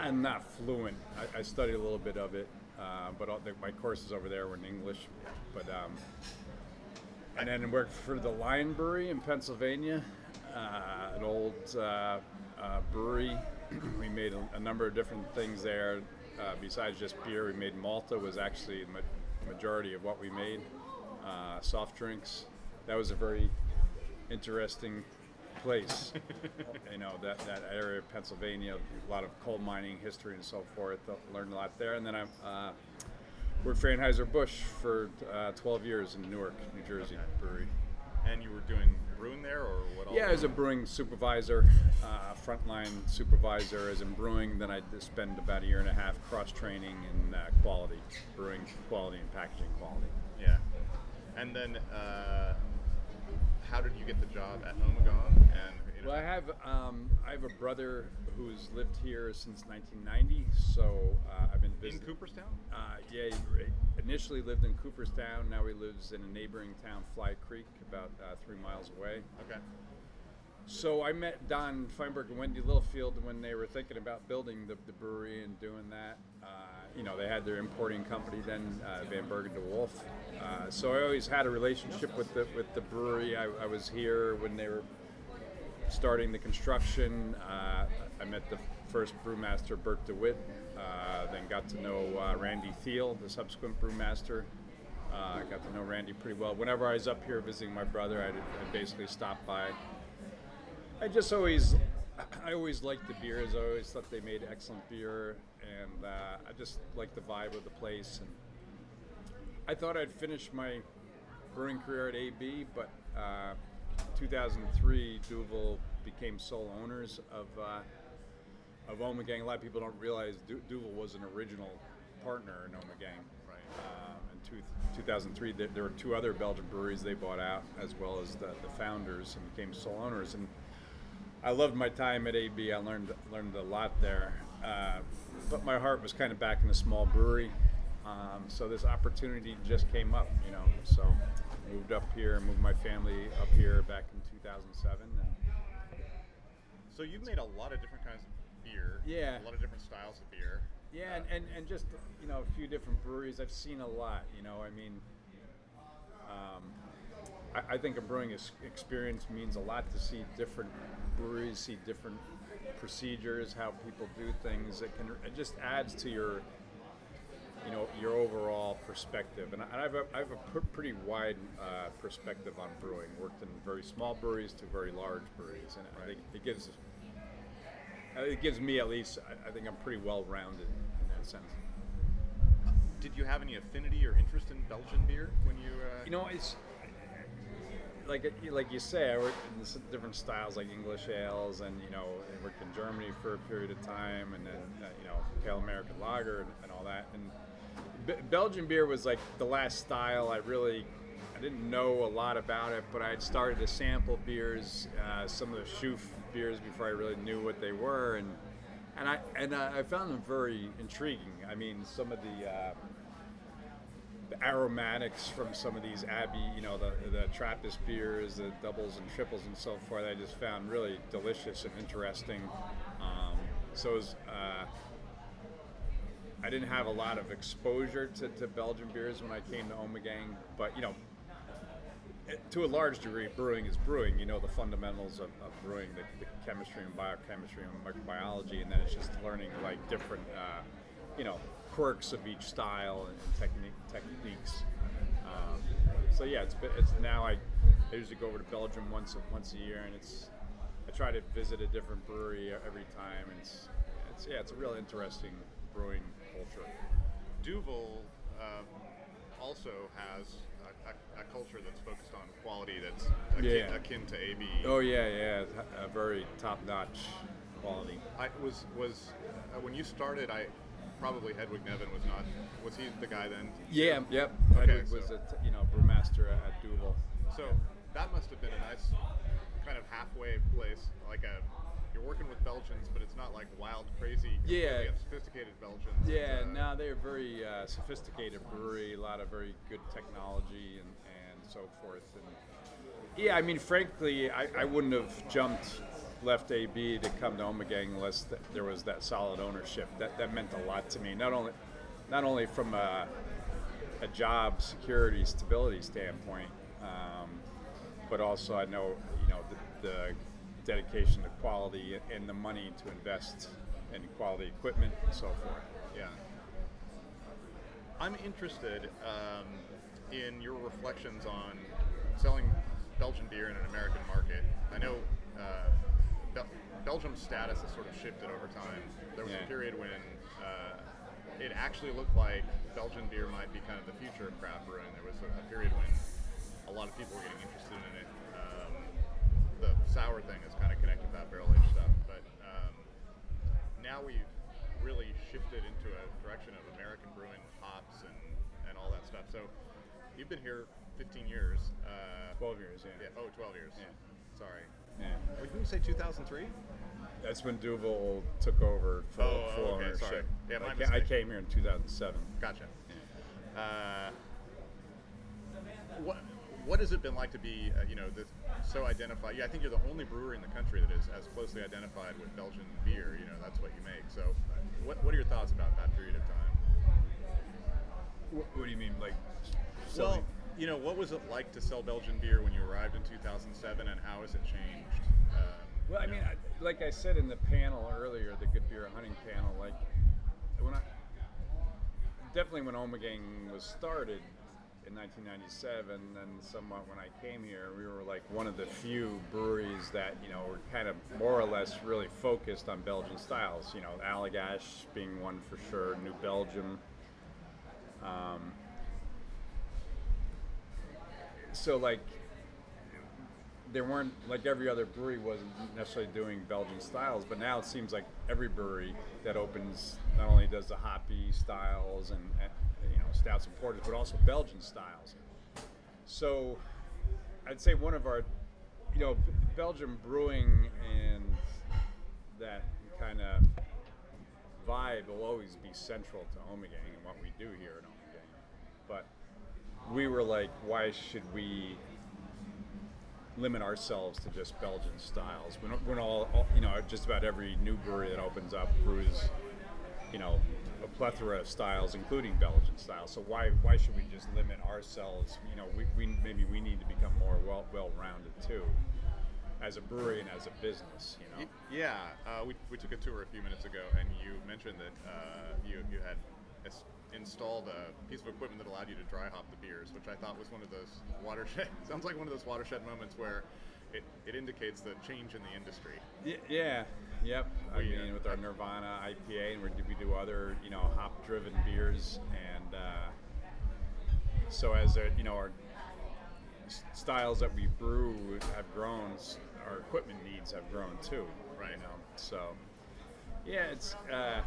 Speaker 4: I'm not fluent. I, I studied a little bit of it, uh, but all the, my courses over there were in English. But um, and then worked for the Lion Brewery in Pennsylvania, uh, an old uh, uh, brewery. we made a, a number of different things there. Uh, besides just beer, we made Malta was actually the ma- majority of what we made. Uh, soft drinks. That was a very interesting place. you know that that area of Pennsylvania, a lot of coal mining history and so forth. Learned a lot there, and then I uh, worked for Anheuser Busch for uh, 12 years in Newark, New Jersey brewery.
Speaker 3: And you were doing brewing there, or what?
Speaker 4: Yeah, as a brewing supervisor, uh, frontline supervisor, as in brewing. Then I spend about a year and a half cross training in uh, quality, brewing quality and packaging quality.
Speaker 3: Yeah. And then, uh, how did you get the job at Omegong? And you know,
Speaker 4: Well, I have um, I have a brother who's lived here since 1990, so uh, I've been visiting. in.
Speaker 3: Cooperstown.
Speaker 4: Uh, yeah, he initially lived in Cooperstown. Now he lives in a neighboring town, Fly Creek, about uh, three miles away.
Speaker 3: Okay.
Speaker 4: So I met Don Feinberg and Wendy Littlefield when they were thinking about building the, the brewery and doing that. Uh, you know, they had their importing company then, uh, Van Bergen de Wolf. Uh, so I always had a relationship with the with the brewery. I, I was here when they were starting the construction. Uh, I met the first brewmaster, Bert DeWitt. Uh, then got to know uh, Randy Thiel, the subsequent brewmaster. Uh, got to know Randy pretty well. Whenever I was up here visiting my brother, I'd basically stop by. I just always, I always liked the beers. I always thought they made excellent beer, and uh, I just liked the vibe of the place. And I thought I'd finish my brewing career at AB, but uh, 2003, Duvel became sole owners of uh, of Omegang. A lot of people don't realize du- Duvel was an original partner in Omegang.
Speaker 3: Right.
Speaker 4: Um, in two, 2003, there, there were two other Belgian breweries they bought out, as well as the, the founders, and became sole owners. And I loved my time at AB. I learned learned a lot there, uh, but my heart was kind of back in the small brewery. Um, so this opportunity just came up, you know. So moved up here, moved my family up here back in 2007,
Speaker 3: So you've made a lot of different kinds of beer.
Speaker 4: Yeah.
Speaker 3: A lot of different styles of beer.
Speaker 4: Yeah, and, and, and just you know a few different breweries. I've seen a lot. You know, I mean, um, I, I think a brewing is, experience means a lot to see different breweries, see different procedures, how people do things. It can it just adds to your you know your overall perspective. And I, I have a, I have a pr- pretty wide uh, perspective on brewing. Worked in very small breweries to very large breweries, and I think it gives it gives me at least. I, I think I'm pretty well rounded in that sense.
Speaker 3: Did you have any affinity or interest in Belgian beer when you? Uh,
Speaker 4: You know, it's like like you say, I worked in different styles like English ales, and you know, I worked in Germany for a period of time, and then uh, you know, pale American lager and, and all that. And Be- Belgian beer was like the last style I really. I didn't know a lot about it, but I had started to sample beers, uh, some of the Chouffe beers before I really knew what they were, and and I and uh, I found them very intriguing. I mean, some of the uh, aromatics from some of these Abbey, you know, the the Trappist beers, the doubles and triples and so forth. I just found really delicious and interesting. Um, so was, uh, I didn't have a lot of exposure to, to Belgian beers when I came to Omegang, but you know, to a large degree, brewing is brewing. You know the fundamentals of, of brewing, the, the chemistry and biochemistry and microbiology, and then it's just learning like different, uh, you know, quirks of each style and, technique techniques. Um, so yeah, it's it's now I, I usually go over to Belgium once a, once a year, and it's I try to visit a different brewery every time, and it's, it's yeah, it's a real interesting brewing culture.
Speaker 3: Duvel um, also has a, a, a culture that's focused on quality that's akin,
Speaker 4: Yeah.
Speaker 3: akin to AB.
Speaker 4: Oh yeah, yeah, a very top-notch quality.
Speaker 3: I was was uh, when you started. I probably Hedwig Neven was not. Was he the guy then?
Speaker 4: Yeah, yep.
Speaker 3: Okay,
Speaker 4: Hedwig was
Speaker 3: so-
Speaker 4: a t- you know brewmaster at Duvel.
Speaker 3: So that must have been a nice kind of halfway place. Like a you're working with Belgians, but it's not like wild, crazy,
Speaker 4: Yeah.
Speaker 3: sophisticated Belgians.
Speaker 4: Yeah,
Speaker 3: uh,
Speaker 4: no, they're very uh, sophisticated brewery, a lot of very good technology and, and so forth. And yeah, I mean, frankly, I, I wouldn't have jumped left AB to come to Omegang unless th- there was that solid ownership. That that meant a lot to me. Not only not only from a, a job security stability standpoint, um, but also I know you know the, the dedication to quality and the money to invest in quality equipment and so forth.
Speaker 3: Yeah. I'm interested um, in your reflections on selling Belgian beer in an American market. I know uh, Bel- Belgium's status has sort of shifted over time. There was
Speaker 4: Yeah.
Speaker 3: a period when uh, it actually looked like Belgian beer might be kind of the future of craft brewing. There was a, a period when a lot of people were getting interested in it. Um, the sour thing is kind of connected to that barrel aged stuff, but um, now we've really shifted into a direction of American brewing with hops and, and all that stuff. So you've been here 15 years. Uh,
Speaker 4: 12 years, yeah.
Speaker 3: yeah. Oh, 12 years.
Speaker 4: Yeah.
Speaker 3: Sorry.
Speaker 4: Yeah.
Speaker 3: Didn't you say 2003?
Speaker 4: That's when Duvel took over full,
Speaker 3: Oh,
Speaker 4: full
Speaker 3: okay,
Speaker 4: ownership.
Speaker 3: sorry. Yeah,
Speaker 4: I, ca- I came here in 2007.
Speaker 3: Gotcha. Uh, what what has it been like to be, uh, you know, this, so identified? Yeah, I think you're the only brewery in the country that is as closely identified with Belgian beer. You know, that's what you make. So, what what are your thoughts about that period of time?
Speaker 4: What, what do you mean, like?
Speaker 3: Well,
Speaker 4: selling-
Speaker 3: you know, what was it like to sell Belgian beer when you arrived in 2007, and how has it changed? Um,
Speaker 4: Well, I mean. I, like I said in the panel earlier, the Good Beer Hunting panel, like when I definitely when Omegang was started in 1997, and somewhat when I came here, we were like one of the few breweries that you know were kind of more or less really focused on Belgian styles. You know, Allagash being one for sure, New Belgium. Um, so like there weren't like every other brewery wasn't necessarily doing Belgian styles, but now it seems like every brewery that opens not only does the hoppy styles and, and you know stouts and porters, but also Belgian styles. So I'd say one of our you know Belgian brewing and that kind of vibe will always be central to Omegang and what we do here at Omegang. But we were like, why should we limit ourselves to just Belgian styles? When, when all, all, you know, just about every new brewery that opens up brews, you know, a plethora of styles, including Belgian styles. So why why should we just limit ourselves? You know, we, we maybe we need to become more well well rounded too, as a brewery and as a business. You know.
Speaker 3: Yeah, uh, we, we took a tour a few minutes ago, and you mentioned that uh, you you had installed a piece of equipment that allowed you to dry hop the beers, which I thought was one of those watershed. Sounds like one of those watershed moments where it, it indicates the change in the industry.
Speaker 4: Y- Yeah, yep. I
Speaker 3: We, uh,
Speaker 4: mean, with our Nirvana IPA, and we do, we do other, you know, hop-driven beers, and uh, so as a, you know, our styles that we brew have grown, our equipment needs have grown too.
Speaker 3: Right.
Speaker 4: You know, so yeah, it's uh,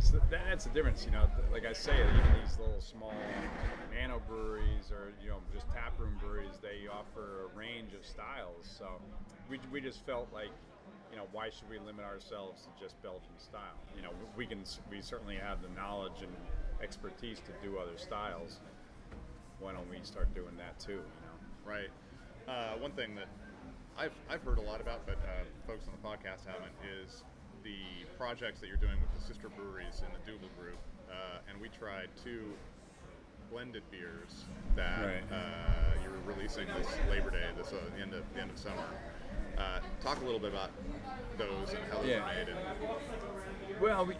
Speaker 4: so that's the difference. You know, like I say, even these little small nano breweries or you know just taproom breweries, they offer a range of styles. So we, we just felt like you know why should we limit ourselves to just Belgian style? You know, we can we certainly have the knowledge and expertise to do other styles. Why don't we start doing that too? You know.
Speaker 3: Right. Uh, one thing that I've, I've heard a lot about, but uh, folks on the podcast haven't, is the projects that you're doing with the sister breweries in the Duvel Group. Uh, and we tried two blended beers that
Speaker 4: Right.
Speaker 3: uh, you're releasing this Labor Day, this uh, the end of end of summer. Uh, talk a little bit about those and how those
Speaker 4: Yeah.
Speaker 3: were made. And,
Speaker 4: Well, we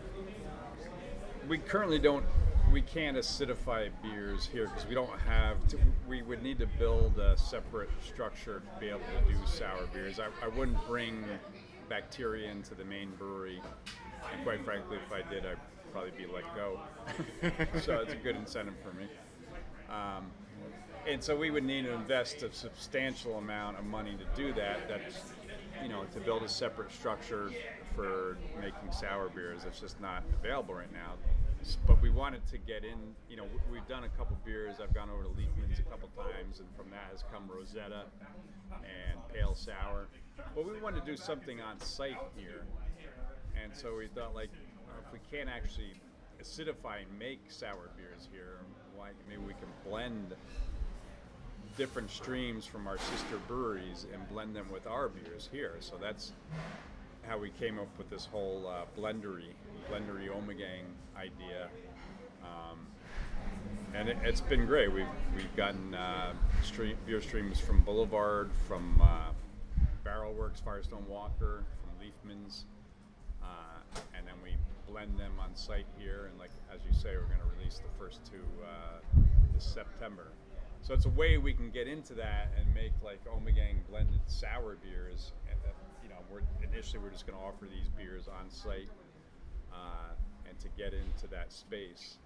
Speaker 4: we currently don't we can't acidify beers here because we don't have to, we would need to build a separate structure to be able to do sour beers. I, I wouldn't bring bacteria into the main brewery, and quite frankly, if I did, I'd probably be let go. so it's a good incentive for me. Um, and so we would need to invest a substantial amount of money to do that. That's, you know, to build a separate structure for making sour beers. That's just not available right now. But we wanted to get in, you know, we've done a couple beers. I've gone over to Liefmans a couple times, and from that has come Rosetta and Pale Sour. But we wanted to do something on site here. And so we thought, like, if we can't actually acidify and make sour beers here, why maybe we can blend different streams from our sister breweries and blend them with our beers here. So that's how we came up with this whole uh, blendery, blendery Omegang idea. Um, and it, it's been great. We've we've gotten uh, stream, beer streams from Boulevard, from uh, Barrel Works, Firestone Walker, from Liefmans, uh, and then we blend them on site here. And like as you say, we're going to release the first two uh, this September. So it's a way we can get into that and make like Omegang blended sour beers. And, uh, you know, we're initially we're just going to offer these beers on site, uh, and to get into that space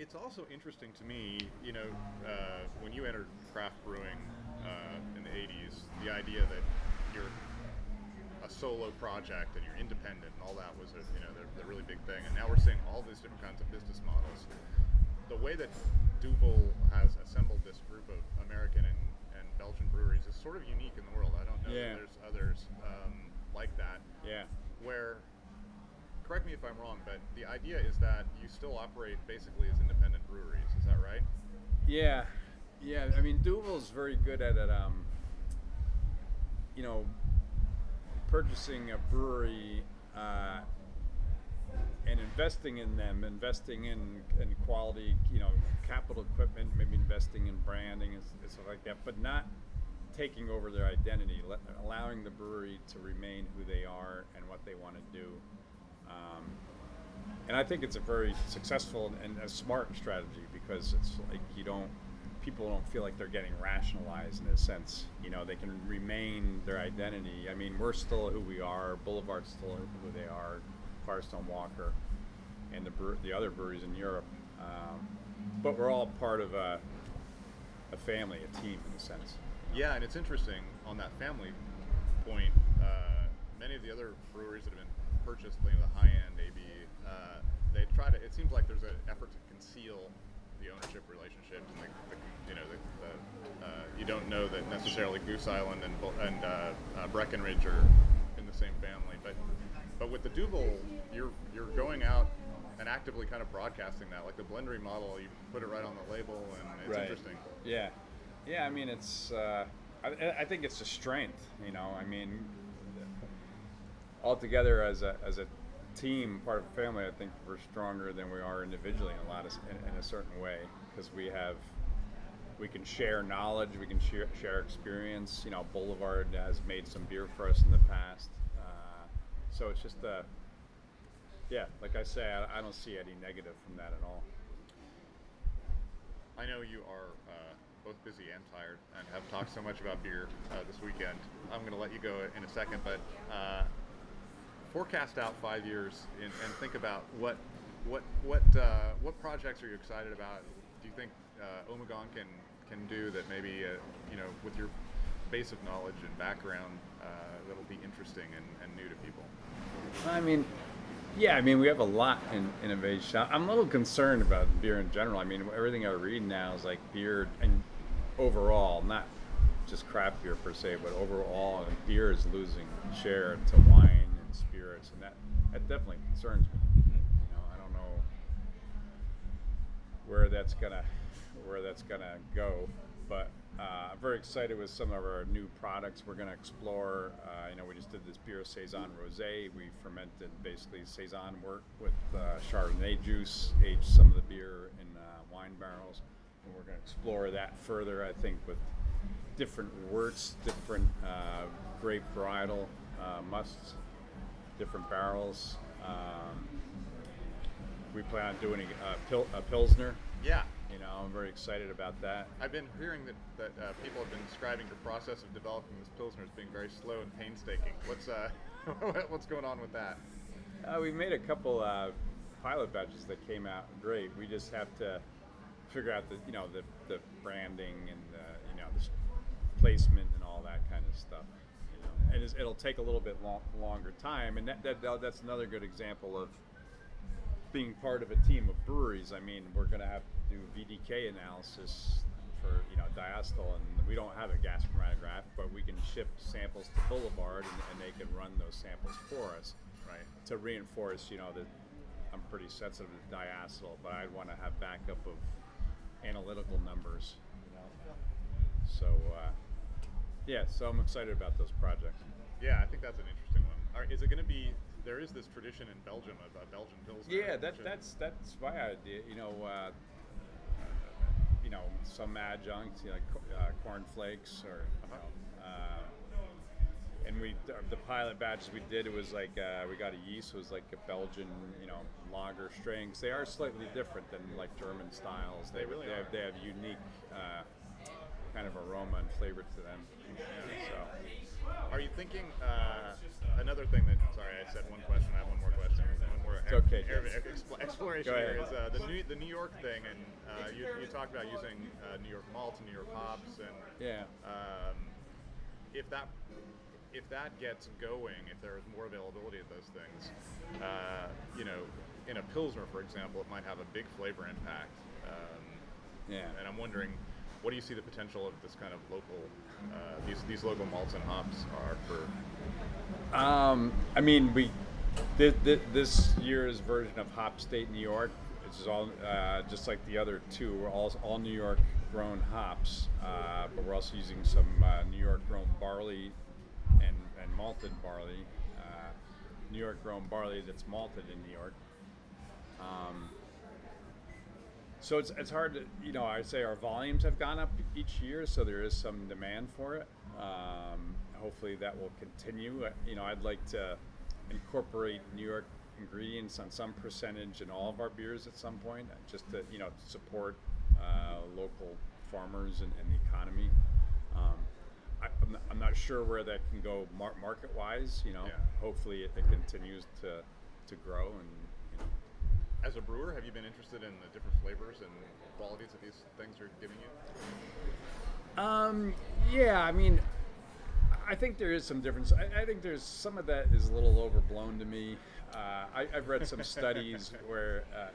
Speaker 3: it's also interesting to me, you know, uh, when you entered craft brewing uh, in the 80s, the idea that you're a solo project and you're independent and all that was a, you know, the, the really big thing. And now we're seeing all these different kinds of business models. The way that Duvel has assembled this group of American and, and Belgian breweries is sort of unique in the world. I don't know
Speaker 4: Yeah.
Speaker 3: that there's others um, like that
Speaker 4: yeah.
Speaker 3: where correct me if I'm wrong, but the idea is that you still operate basically as independent breweries. Is that right?
Speaker 4: Yeah, yeah. I mean, Duvel's very good at it. Um, you know, purchasing a brewery uh, and investing in them, investing in, in quality, you know, capital equipment, maybe investing in branding and, and stuff like that, but not taking over their identity, let, allowing the brewery to remain who they are and what they want to do. Um, and I think it's a very successful and a smart strategy because it's like you don't, people don't feel like they're getting rationalized in a sense. You know, they can remain their identity. I mean, we're still who we are. Boulevard's still who they are. Firestone Walker, and the brew- the other breweries in Europe. Um, but we're all part of a, a family, a team in a sense.
Speaker 3: Yeah, and it's interesting on that family point. Uh, many of the other breweries that have been purchased, you know, the high end AB, uh, they try to. It seems like there's an effort to conceal the ownership relationships, and the, the you know, the, the, uh, you don't know that necessarily Goose Island and and uh, uh, Breckenridge are in the same family, but but with the Duvel, you're you're going out and actively kind of broadcasting that, like the blendery model. You put it right on the label, and it's interesting.
Speaker 4: Yeah, yeah. I mean, it's. Uh, I, I think it's a strength. You know, I mean, altogether as a as a team, part of a family, I think we're stronger than we are individually in a lot of in, in a certain way because we have. We can share knowledge. We can share, share experience. You know, Boulevard has made some beer for us in the past, uh, so it's just a. Yeah, like I say, I, I don't see any negative from that at all.
Speaker 3: I know you are uh, both busy and tired and have talked so much about beer uh, this weekend. I'm going to let you go in a second, but uh, forecast out five years and, and think about what what what uh, what projects are you excited about? Do you think uh, Omegang can can do that? Maybe uh, you know with your base of knowledge and background uh, that'll be interesting and, and new to people.
Speaker 4: I mean, yeah, I mean, we have a lot in innovation. I'm a little concerned about beer in general. I mean, everything I read now is like beer and overall, not just craft beer per se, but overall, beer is losing share to wine and spirits, and that that definitely concerns me. You know, I don't know where that's gonna where that's gonna go, but uh, I'm very excited with some of our new products we're gonna explore. Uh, you know, we just did this beer saison rosé. We fermented basically saison wort with uh, Chardonnay juice, aged some of the beer in uh, wine barrels, and we're gonna explore that further. I think with different worts, different uh, grape varietal uh, musts, different barrels. Um, we plan on doing a, a, pil- a pilsner.
Speaker 3: Yeah,
Speaker 4: You know, I'm very excited about that.
Speaker 3: I've been hearing that, that uh, people have been describing your process of developing this pilsner as being very slow and painstaking. What's uh, what's going on with that?
Speaker 4: Uh, we made a couple uh, pilot batches that came out great. We just have to figure out the you know the, the branding and the, you know the placement and all that kind of stuff. And it'll take a little bit long, longer time, and that, that that- that's another good example of being part of a team of breweries. I mean, we're going to have to do VDK analysis for you know diacetyl, and we don't have a gas chromatograph, but we can ship samples to Boulevard, and, and they can run those samples for us
Speaker 3: Right.
Speaker 4: to reinforce, you know, that I'm pretty sensitive to diacetyl, but I want to have backup of analytical numbers, you know. So, uh, yeah, so I'm excited about those projects.
Speaker 3: Yeah, I think that's an interesting one. All right, is it going to be? There is this tradition in Belgium of a Belgian pilsner.
Speaker 4: Yeah, that, that's that's my idea. You know, uh, you know, some adjuncts, you know, like uh, corn flakes, or you know, uh, and we the pilot batches we did it was like uh, we got a yeast it was like a Belgian, you know, lager strain. 'cause they are slightly different than like German styles. They,
Speaker 3: They really
Speaker 4: they
Speaker 3: are.
Speaker 4: have they have unique uh, kind of aroma and flavor to them. So.
Speaker 3: Are you thinking uh, another thing that? Sorry, I said one question. I have one more question. One more
Speaker 4: It's okay,
Speaker 3: air-
Speaker 4: James.
Speaker 3: expl- exploration here is uh, the New the New York thing, and uh, you, you talked about using uh, New York malts and New York hops, and
Speaker 4: Yeah.
Speaker 3: um, if that if that gets going, if there is more availability of those things, uh, you know, in a pilsner, for example, it might have a big flavor impact. Um,
Speaker 4: Yeah.
Speaker 3: and I'm wondering, what do you see the potential of this kind of local, uh, these these local malts and hops are for?
Speaker 4: Um, I mean, we this, this year's version of Hop State New York, which is all uh, just like the other two, we're all all New York grown hops, uh, but we're also using some uh, New York grown barley and, and malted barley, uh, New York grown barley that's malted in New York, Um, so it's, it's hard to, you know, I'd say our volumes have gone up each year, so there is some demand for it. Um, hopefully that will continue. Uh, You know, I'd like to incorporate New York ingredients on some percentage in all of our beers at some point, uh, just to, you know, support uh, local farmers and, and the economy. Um, I, I'm, not, I'm not sure where that can go mar- market wise, you know.
Speaker 3: Yeah.
Speaker 4: Hopefully it, it continues to, to grow and,
Speaker 3: As a brewer, have you been interested in the different flavors and qualities that these things are giving you?
Speaker 4: Um, yeah, I mean, I think there is some difference. I, I think there's some of that is a little overblown to me. Uh, I, I've read some studies where, uh,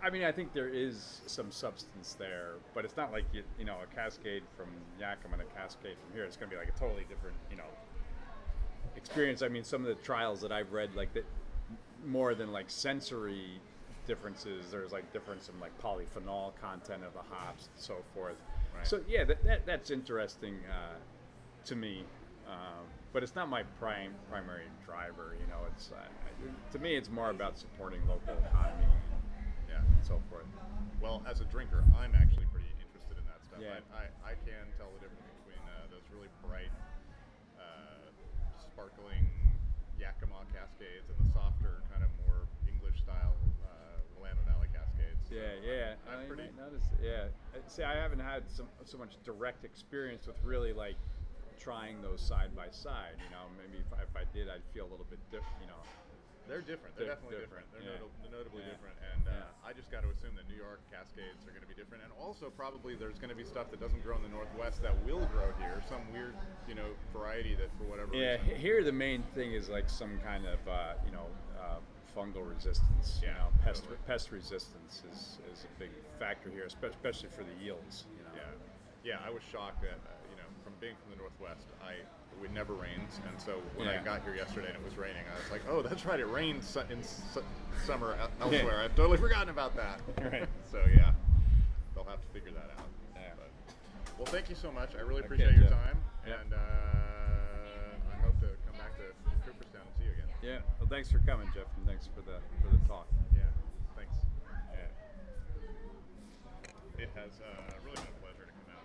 Speaker 4: I mean, I think there is some substance there, but it's not like you, you know a Cascade from Yakima and a Cascade from here. It's going to be like a totally different, you know, experience. I mean, some of the trials that I've read, like that, more than like sensory differences. There's like difference in like polyphenol content of the hops and so forth.
Speaker 3: Right.
Speaker 4: So yeah, that, that that's interesting uh, to me, um, but it's not my prime primary driver. You know, it's uh, to me it's more about supporting local economy
Speaker 3: Yeah.
Speaker 4: and so forth.
Speaker 3: Well, as a drinker, I'm actually pretty interested in that stuff.
Speaker 4: Yeah.
Speaker 3: I, I, I can tell the difference between uh, those really bright, uh, sparkling Yakima Cascades and the softer, kind of more English style uh, Willamette Valley Cascades. So
Speaker 4: Yeah, yeah. I you
Speaker 3: pretty.
Speaker 4: notice. Yeah. Uh, See, I haven't had some, so much direct experience with really like trying those side by side. You know, maybe if I, if I did, I'd feel a little bit different. You know.
Speaker 3: They're different. They're definitely different.
Speaker 4: different,
Speaker 3: They're
Speaker 4: yeah.
Speaker 3: nota- notably
Speaker 4: Yeah.
Speaker 3: different. And uh,
Speaker 4: Yeah.
Speaker 3: I just got to assume that New York Cascades are going to be different. And also, probably there's going to be stuff that doesn't grow in the Northwest that will grow here. Some weird, you know, variety that for whatever
Speaker 4: Yeah,
Speaker 3: reason.
Speaker 4: here the main thing is like some kind of uh, you know uh, fungal resistance. You know, pest
Speaker 3: totally.
Speaker 4: pest resistance is, is a big factor here, especially for the yields. You know.
Speaker 3: Yeah, yeah. I was shocked that uh, you know, from being from the Northwest, I it never rains, and so when I got here yesterday and it was raining, I was like, oh, that's right, it rains su- in su- summer el- elsewhere. I've totally forgotten about that.
Speaker 4: Right.
Speaker 3: so yeah, they'll have to figure that out.
Speaker 4: Yeah.
Speaker 3: But, well, thank you so much. I really
Speaker 4: Okay,
Speaker 3: appreciate your
Speaker 4: Jeff.
Speaker 3: time, and uh,
Speaker 4: Yeah. Well, thanks for coming, Jeff, and thanks for the for the talk.
Speaker 3: Yeah, thanks. Yeah. It has uh, really been a pleasure to come out.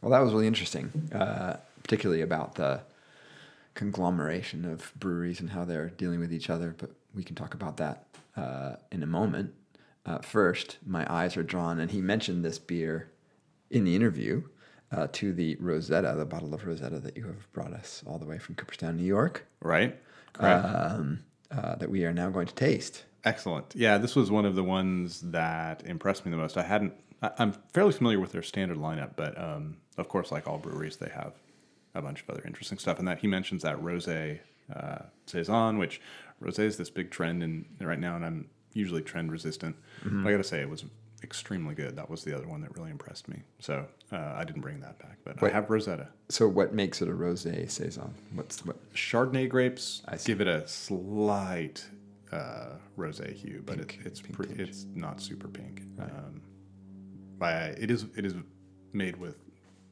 Speaker 1: Well, that was really interesting, uh, particularly about the conglomeration of breweries and how they're dealing with each other. But we can talk about that uh, in a moment. Uh, first, my eyes are drawn, and he mentioned this beer in the interview uh, to the Rosetta, the bottle of Rosetta that you have brought us all the way from Cooperstown, New York,
Speaker 2: Right? Correct.
Speaker 1: um, uh, that we are now going to taste.
Speaker 2: Excellent. Yeah, this was one of the ones that impressed me the most. I hadn't. I, I'm fairly familiar with their standard lineup, but um, of course, like all breweries, they have a bunch of other interesting stuff. And that he mentions that rosé uh, saison, which rosé is this big trend in right now, and I'm usually trend resistant. But I got to say, it was extremely good. That was the other one that really impressed me. So uh, I didn't bring that back, but
Speaker 1: Wait.
Speaker 2: I have Rosetta.
Speaker 1: So, what makes it a rosé saison? What's what?
Speaker 2: Chardonnay grapes
Speaker 1: I see.
Speaker 2: give it a slight uh, rosé hue, but
Speaker 1: Pink-
Speaker 2: it, it's
Speaker 1: pink
Speaker 2: pre- it's not super pink. Um, by it is it is made with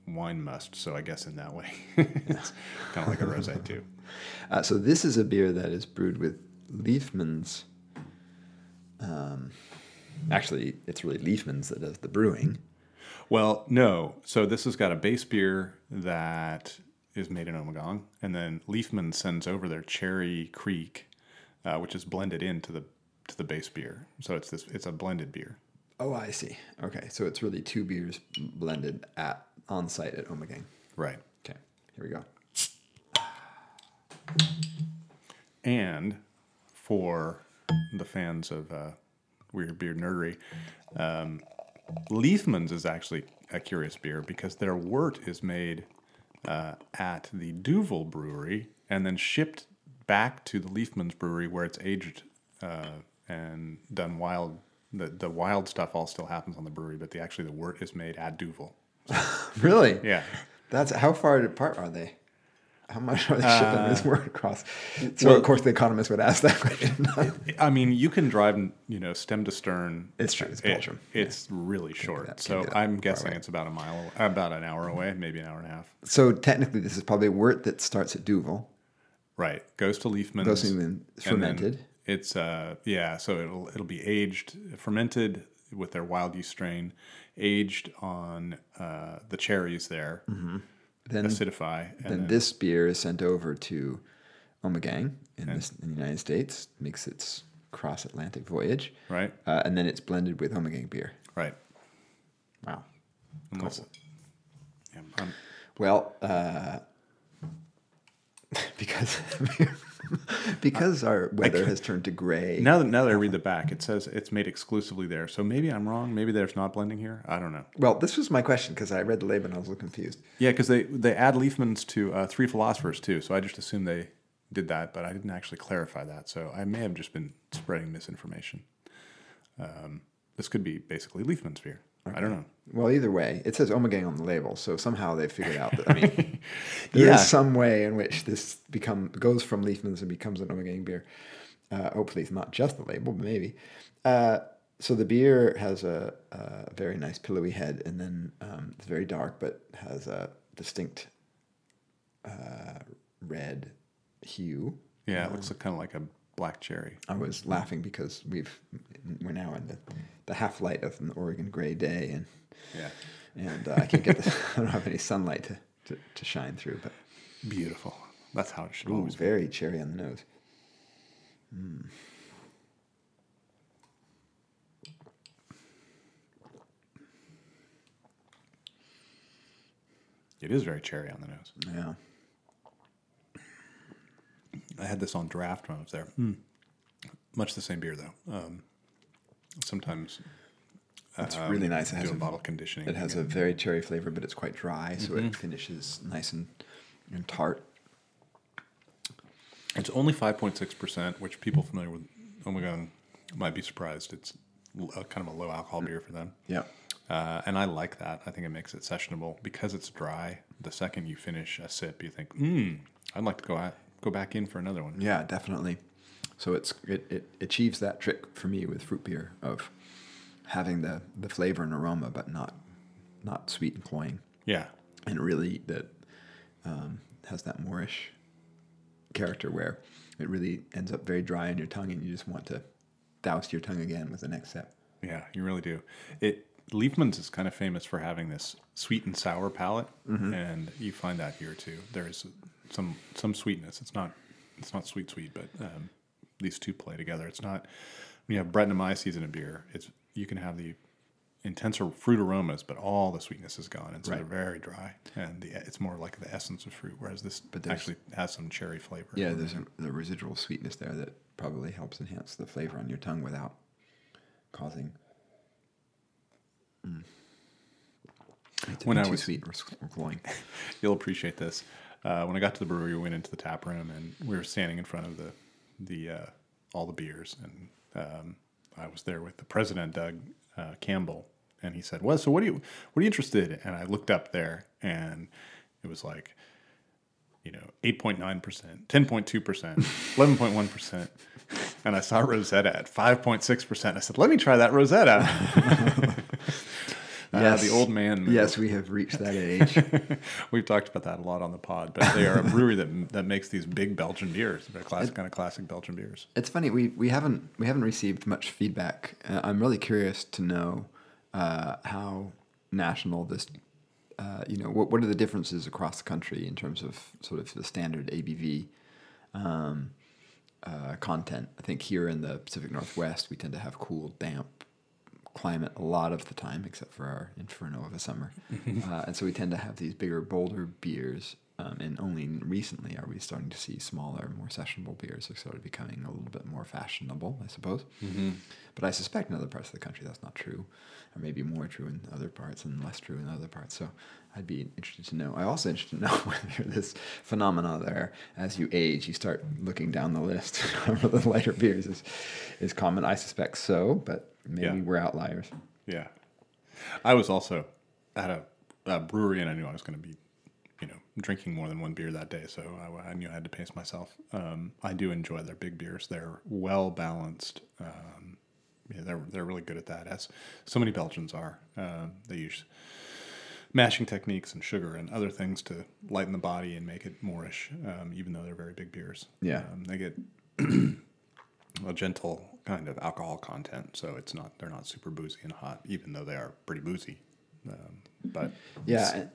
Speaker 2: wine must, so I guess in that way it's kind of like a rosé too.
Speaker 1: Uh, so this is a beer that is brewed with Liefmans. Um, actually, it's really Liefmans that does the brewing.
Speaker 2: Well, no. So this has got a base beer that is made in Omegang, and then Liefman sends over their Cherry Kriek, uh, which is blended into the to the base beer. So it's this it's a blended beer.
Speaker 1: Oh, I see. Okay, so it's really two beers blended at on site at Omegang.
Speaker 2: Right.
Speaker 1: Okay, here we go.
Speaker 2: And for the fans of uh, Weird Beer Nerdery, um, Liefmans is actually a curious beer because their wort is made uh, at the Duvel Brewery and then shipped back to the Liefmans Brewery where it's aged uh, and done wild. The, the wild stuff all still happens on the brewery, but the actually the wort is made at Duvel.
Speaker 1: Really?
Speaker 2: Yeah.
Speaker 1: That's how far apart are they? How much are they shipping this wort across? So
Speaker 2: well-
Speaker 1: of course the economist would ask that question.
Speaker 2: I mean, you can drive, you know, stem to stern.
Speaker 1: It's true, it's
Speaker 2: It-
Speaker 1: Belgium.
Speaker 2: it's really short. so I'm guessing it's about a mile, away, about an hour away, maybe an hour and a half.
Speaker 1: so technically, this is probably a wort that starts at Duvel.
Speaker 2: Right. Goes to Liefmans.
Speaker 1: Goes to
Speaker 2: Liefman,
Speaker 1: fermented.
Speaker 2: It's uh yeah, so it'll it'll be aged, fermented with their wild yeast strain, aged on uh, the cherries there,
Speaker 1: Then
Speaker 2: acidify, and
Speaker 1: then
Speaker 2: then,
Speaker 1: this beer is sent over to Omegang in, this, in the United States, makes its cross Atlantic voyage,
Speaker 2: right,
Speaker 1: uh, and then it's blended with Omegang beer.
Speaker 2: right.
Speaker 1: Wow.
Speaker 2: Unless, yeah, um,
Speaker 1: Well, uh, because because our weather has turned to gray.
Speaker 2: now that now that I read the back, it says it's made exclusively there. So maybe I'm wrong. Maybe there's not blending here. I don't know.
Speaker 1: Well, this was my question because I read the label and I was a little confused.
Speaker 2: Yeah, because they they add Liefmans to uh, Three Philosophers too. So I just assumed they did that, but I didn't actually clarify that. So I may have just been spreading misinformation. Um, this could be basically Liefmans beer. I don't know.
Speaker 1: Well, either way, it says Omegang on the label, so somehow they figured out that I mean, there is
Speaker 2: Yeah.
Speaker 1: some way in which this become goes from Liefmans and becomes an Omegang beer. Uh, hopefully, it's not just the label, but maybe. Uh, so the beer has a, a very nice pillowy head, and then um, it's very dark, but has a distinct uh, red hue.
Speaker 2: Yeah, it looks kind of like a black cherry.
Speaker 1: I was laughing because we've we're now in the, the half light of an Oregon gray day, and
Speaker 2: Yeah,
Speaker 1: and uh, I can't get the, I don't have any sunlight to, to, to shine through. But
Speaker 2: beautiful. That's how it should
Speaker 1: ooh,
Speaker 2: always be.
Speaker 1: very cherry on the nose.
Speaker 2: It is very cherry on the nose.
Speaker 1: Yeah,
Speaker 2: I had this on draft when I was there. Hmm. Much the same beer though. Um, sometimes
Speaker 1: it's
Speaker 2: um,
Speaker 1: really nice. It has a,
Speaker 2: bottle conditioning.
Speaker 1: it has a very cherry flavor, but it's quite dry, so it finishes nice and, and tart.
Speaker 2: It's only five point six percent, which people familiar with Omegang might be surprised. It's a, kind of a low alcohol beer for them.
Speaker 1: Yeah,
Speaker 2: Uh, and I like that. I think it makes it sessionable because it's dry. The second you finish a sip, you think, "Hmm, I'd like to go out, go back in for another one."
Speaker 1: yeah, definitely. So it's it, it achieves that trick for me with fruit beer of having the, the flavor and aroma, but not not sweet and cloying.
Speaker 2: Yeah,
Speaker 1: and really that um, has that moreish character where it really ends up very dry on your tongue, and you just want to douse your tongue again with the next sip.
Speaker 2: yeah, you really do. It Liefmans is kind of famous for having this sweet and sour palate, and you find that here too. There's some some sweetness. It's not it's not sweet sweet, but um, these two play together. It's not when you have Brettanomyces in a beer. It's you can have the intenser fruit aromas, but all the sweetness is gone, and so
Speaker 1: Right.
Speaker 2: they're very dry, and the, it's more like the essence of fruit. Whereas this
Speaker 1: But
Speaker 2: actually has some cherry flavor.
Speaker 1: Yeah, there's a, the residual sweetness there that probably helps enhance the flavor on your tongue without causing. Mm.
Speaker 2: When I was-
Speaker 1: sweet or, s- or cloying.
Speaker 2: You'll appreciate this. Uh, when I got to the brewery, we went into the tap room and we were standing in front of the the uh, all the beers, and um, I was there with the president, Doug uh, Campbell, and he said, "Well, so what are you what are you interested?" in? And I looked up there, and it was like, you know, eight point nine percent, ten point two percent, eleven point one percent, and I saw Rosetta at five point six percent. I said, "Let me try that Rosetta." Uh, the old man.
Speaker 1: Yes, we have reached that age.
Speaker 2: We've talked about that a lot on the pod, but they are a brewery that that makes these big Belgian beers. They're classic, kind of classic Belgian beers.
Speaker 1: It's funny we, we haven't we haven't received much feedback. Uh, I'm really curious to know uh, how national this. Uh, you know what what are the differences across the country in terms of sort of the standard ABV um, uh, content? I think here in the Pacific Northwest we tend to have cool, damp climate a lot of the time, except for our inferno of a summer, uh, and so we tend to have these bigger, bolder beers. Um, and only recently are we starting to see smaller, more sessionable beers are sort of becoming a little bit more fashionable, I suppose. But I suspect in other parts of the country that's not true, or maybe more true in other parts and less true in other parts. So I'd be interested to know. I also interested to know whether this phenomena there, as you age, you start looking down the list of the lighter beers is is common. I suspect so, but maybe
Speaker 2: Yeah.
Speaker 1: we're outliers.
Speaker 2: Yeah, I was also at a, a brewery, and I knew I was going to be, you know, drinking more than one beer that day. So I, I knew I had to pace myself. Um, I do enjoy their big beers. They're well balanced. Um, yeah, they're they're really good at that, as so many Belgians are. Um they use mashing techniques and sugar and other things to lighten the body and make it moreish, um, even though they're very big beers.
Speaker 1: Yeah.
Speaker 2: um, they get a gentle kind of alcohol content, so it's not they're not super boozy and hot, even though they are pretty boozy. Um, but
Speaker 1: Yeah, and,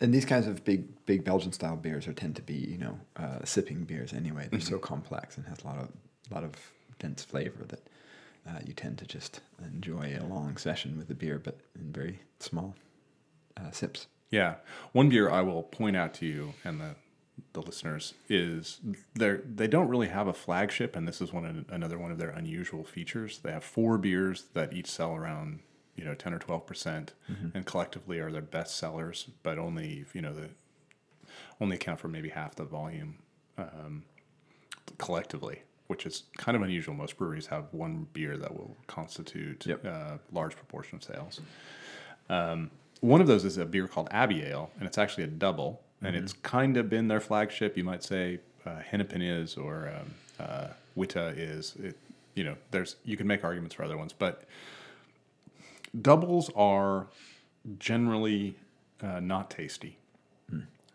Speaker 1: and these kinds of big, big Belgian style beers are tend to be, you know, uh, sipping beers anyway. They're so complex and has a lot of, lot of dense flavor that uh, you tend to just enjoy a long session with the beer, but in very small uh, sips.
Speaker 2: Yeah, one beer I will point out to you and the the listeners is they they don't really have a flagship, and this is one another one of their unusual features. They have four beers that each sell around you know ten or twelve percent, and collectively are their best sellers, but only you know the only account for maybe half the volume um, collectively, which is kind of unusual. Most breweries have one beer that will constitute
Speaker 1: Yep.
Speaker 2: a large proportion of sales. Um, one of those is a beer called Abbey Ale, and it's actually a double, and it's kind of been their flagship. You might say uh, Hennepin is, or um, uh, Witte is. It, you know, there's you can make arguments for other ones, but doubles are generally uh, not tasty.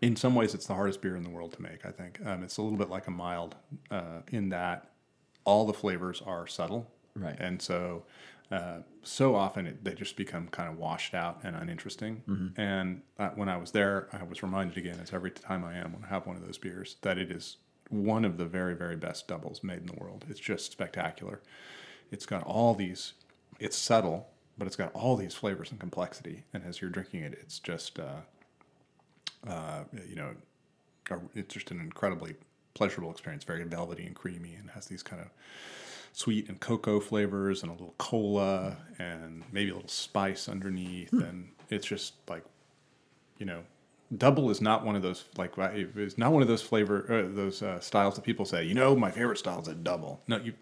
Speaker 2: In some ways, it's the hardest beer in the world to make. I think um, it's a little bit like a mild uh, in that all the flavors are subtle,
Speaker 1: Right.
Speaker 2: And so, uh, so often it, they just become kind of washed out and uninteresting. And uh, when I was there, I was reminded again, as every time I am when I have one of those beers, that it is one of the very, very best doubles made in the world. It's just spectacular. It's got all these. It's subtle, but it's got all these flavors and complexity. And as you're drinking it, it's just. Uh, uh, you know, it's just an incredibly pleasurable experience. Very velvety and creamy, and has these kind of sweet and cocoa flavors, and a little cola, and maybe a little spice underneath, and it's just like, you know, double is not one of those like it's not one of those flavor uh, those uh, styles that people say. You know, my favorite style is a double. No, you.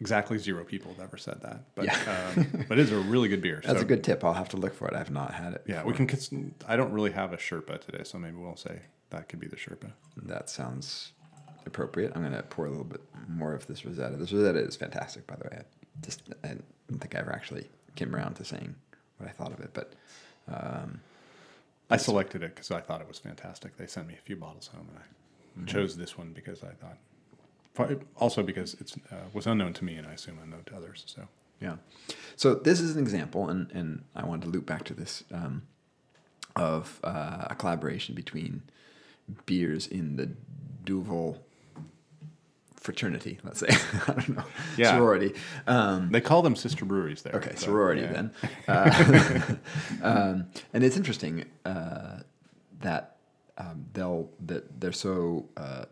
Speaker 2: Exactly zero people have ever said that, but um, but it is a really good beer.
Speaker 1: That's
Speaker 2: so-
Speaker 1: a good tip. I'll have to look for it. I've not had it.
Speaker 2: yeah, we can. I don't really have a Sherpa today, so maybe we'll say that could be the Sherpa.
Speaker 1: That sounds appropriate. I'm going to pour a little bit more of this Rosetta. This Rosetta is fantastic, by the way. I just I don't think I ever actually came around to saying what I thought of it, but um,
Speaker 2: I selected it because I thought it was fantastic. They sent me a few bottles home, and I chose this one because I thought. Also, because it uh, was unknown to me, and I assume unknown to others. So
Speaker 1: yeah. So this is an example, and, and I wanted to loop back to this um, of uh, a collaboration between beers in the Duvel fraternity, let's say. I don't know.
Speaker 2: Yeah.
Speaker 1: Sorority. Um,
Speaker 2: they call them sister breweries there.
Speaker 1: Okay,
Speaker 2: so,
Speaker 1: sorority
Speaker 2: yeah.
Speaker 1: then. Uh, um, and it's interesting uh, that um, they'll that they're so uh,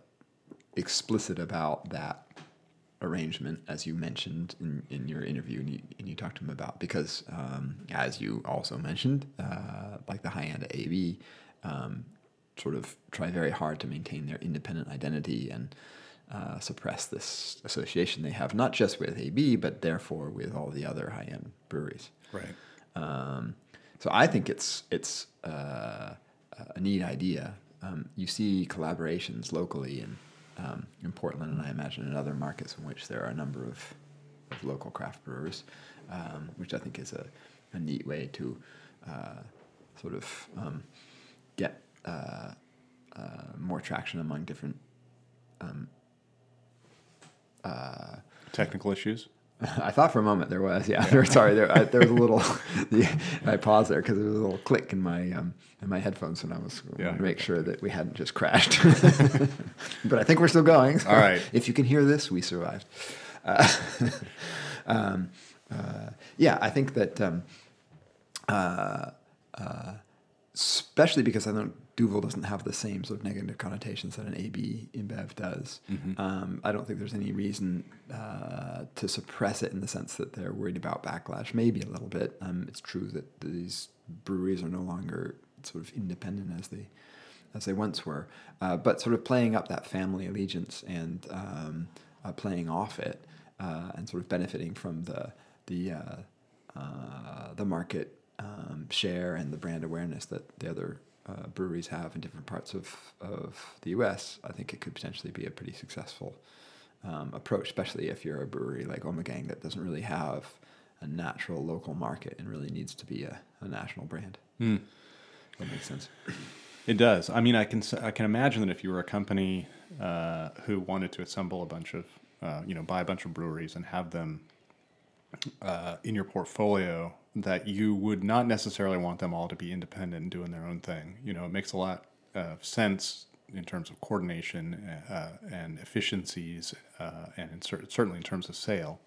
Speaker 1: explicit about that arrangement, as you mentioned in, in your interview, and you, and you talked to him about because, um, as you also mentioned, uh, like the high end AB, um, sort of try very hard to maintain their independent identity and uh, suppress this association they have, not just with AB, but therefore with all the other high end breweries.
Speaker 2: Right.
Speaker 1: Um, so I think it's it's uh, a neat idea. Um, you see collaborations locally in um, in Portland, and I imagine in other markets in which there are a number of, of local craft brewers, um, which I think is a, a neat way to uh, sort of um, get uh, uh, more traction among different um, uh,
Speaker 2: Technical issues.
Speaker 1: I thought for a moment there was, yeah. There, sorry, there, I, there was a little. The, I paused there because there was a little click in my um, in my headphones, and I was
Speaker 2: Yeah.
Speaker 1: to make sure that we hadn't just crashed. but I think we're still going. so
Speaker 2: All right.
Speaker 1: If you can hear this, we survived. Uh, um, uh, yeah, I think that. Um, uh, uh, especially because I don't Duvel doesn't have the same sort of negative connotations that an AB InBev does. Um, I don't think there's any reason uh, to suppress it in the sense that they're worried about backlash. Maybe a little bit. Um, it's true that these breweries are no longer sort of independent as they as they once were, uh, but sort of playing up that family allegiance and um, uh, playing off it uh, and sort of benefiting from the the uh, uh, the market um, share and the brand awareness that the other uh, breweries have in different parts of, of the U.S., I think it could potentially be a pretty successful um, approach, especially if you're a brewery like Omegang that doesn't really have a natural local market and really needs to be a, a national brand. That makes sense.
Speaker 2: It does. I mean, I can I can imagine that if you were a company uh, who wanted to assemble a bunch of, uh, you know, buy a bunch of breweries and have them uh, in your portfolio, that you would not necessarily want them all to be independent and doing their own thing. You know, it makes a lot of sense in terms of coordination uh, and efficiencies, uh, and in cer- certainly in terms of sale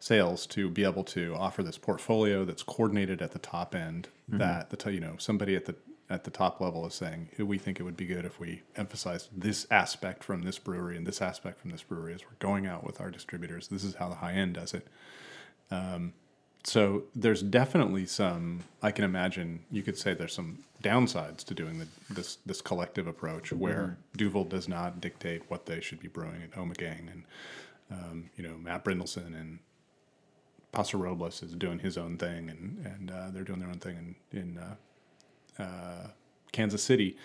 Speaker 2: sales to be able to offer this portfolio that's coordinated at the top end that the t- you know somebody at the at the top level is saying we think it would be good if we emphasize this aspect from this brewery and this aspect from this brewery as we're going out with our distributors. This is how the high end does it. Um, so there's definitely some i can imagine you could say there's some downsides to doing the, this this collective approach where duvel does not dictate what they should be brewing at omegang and um, you know Matt Brynildson and Paso Robles is doing his own thing, and and uh, they're doing their own thing in in uh, uh, Kansas City.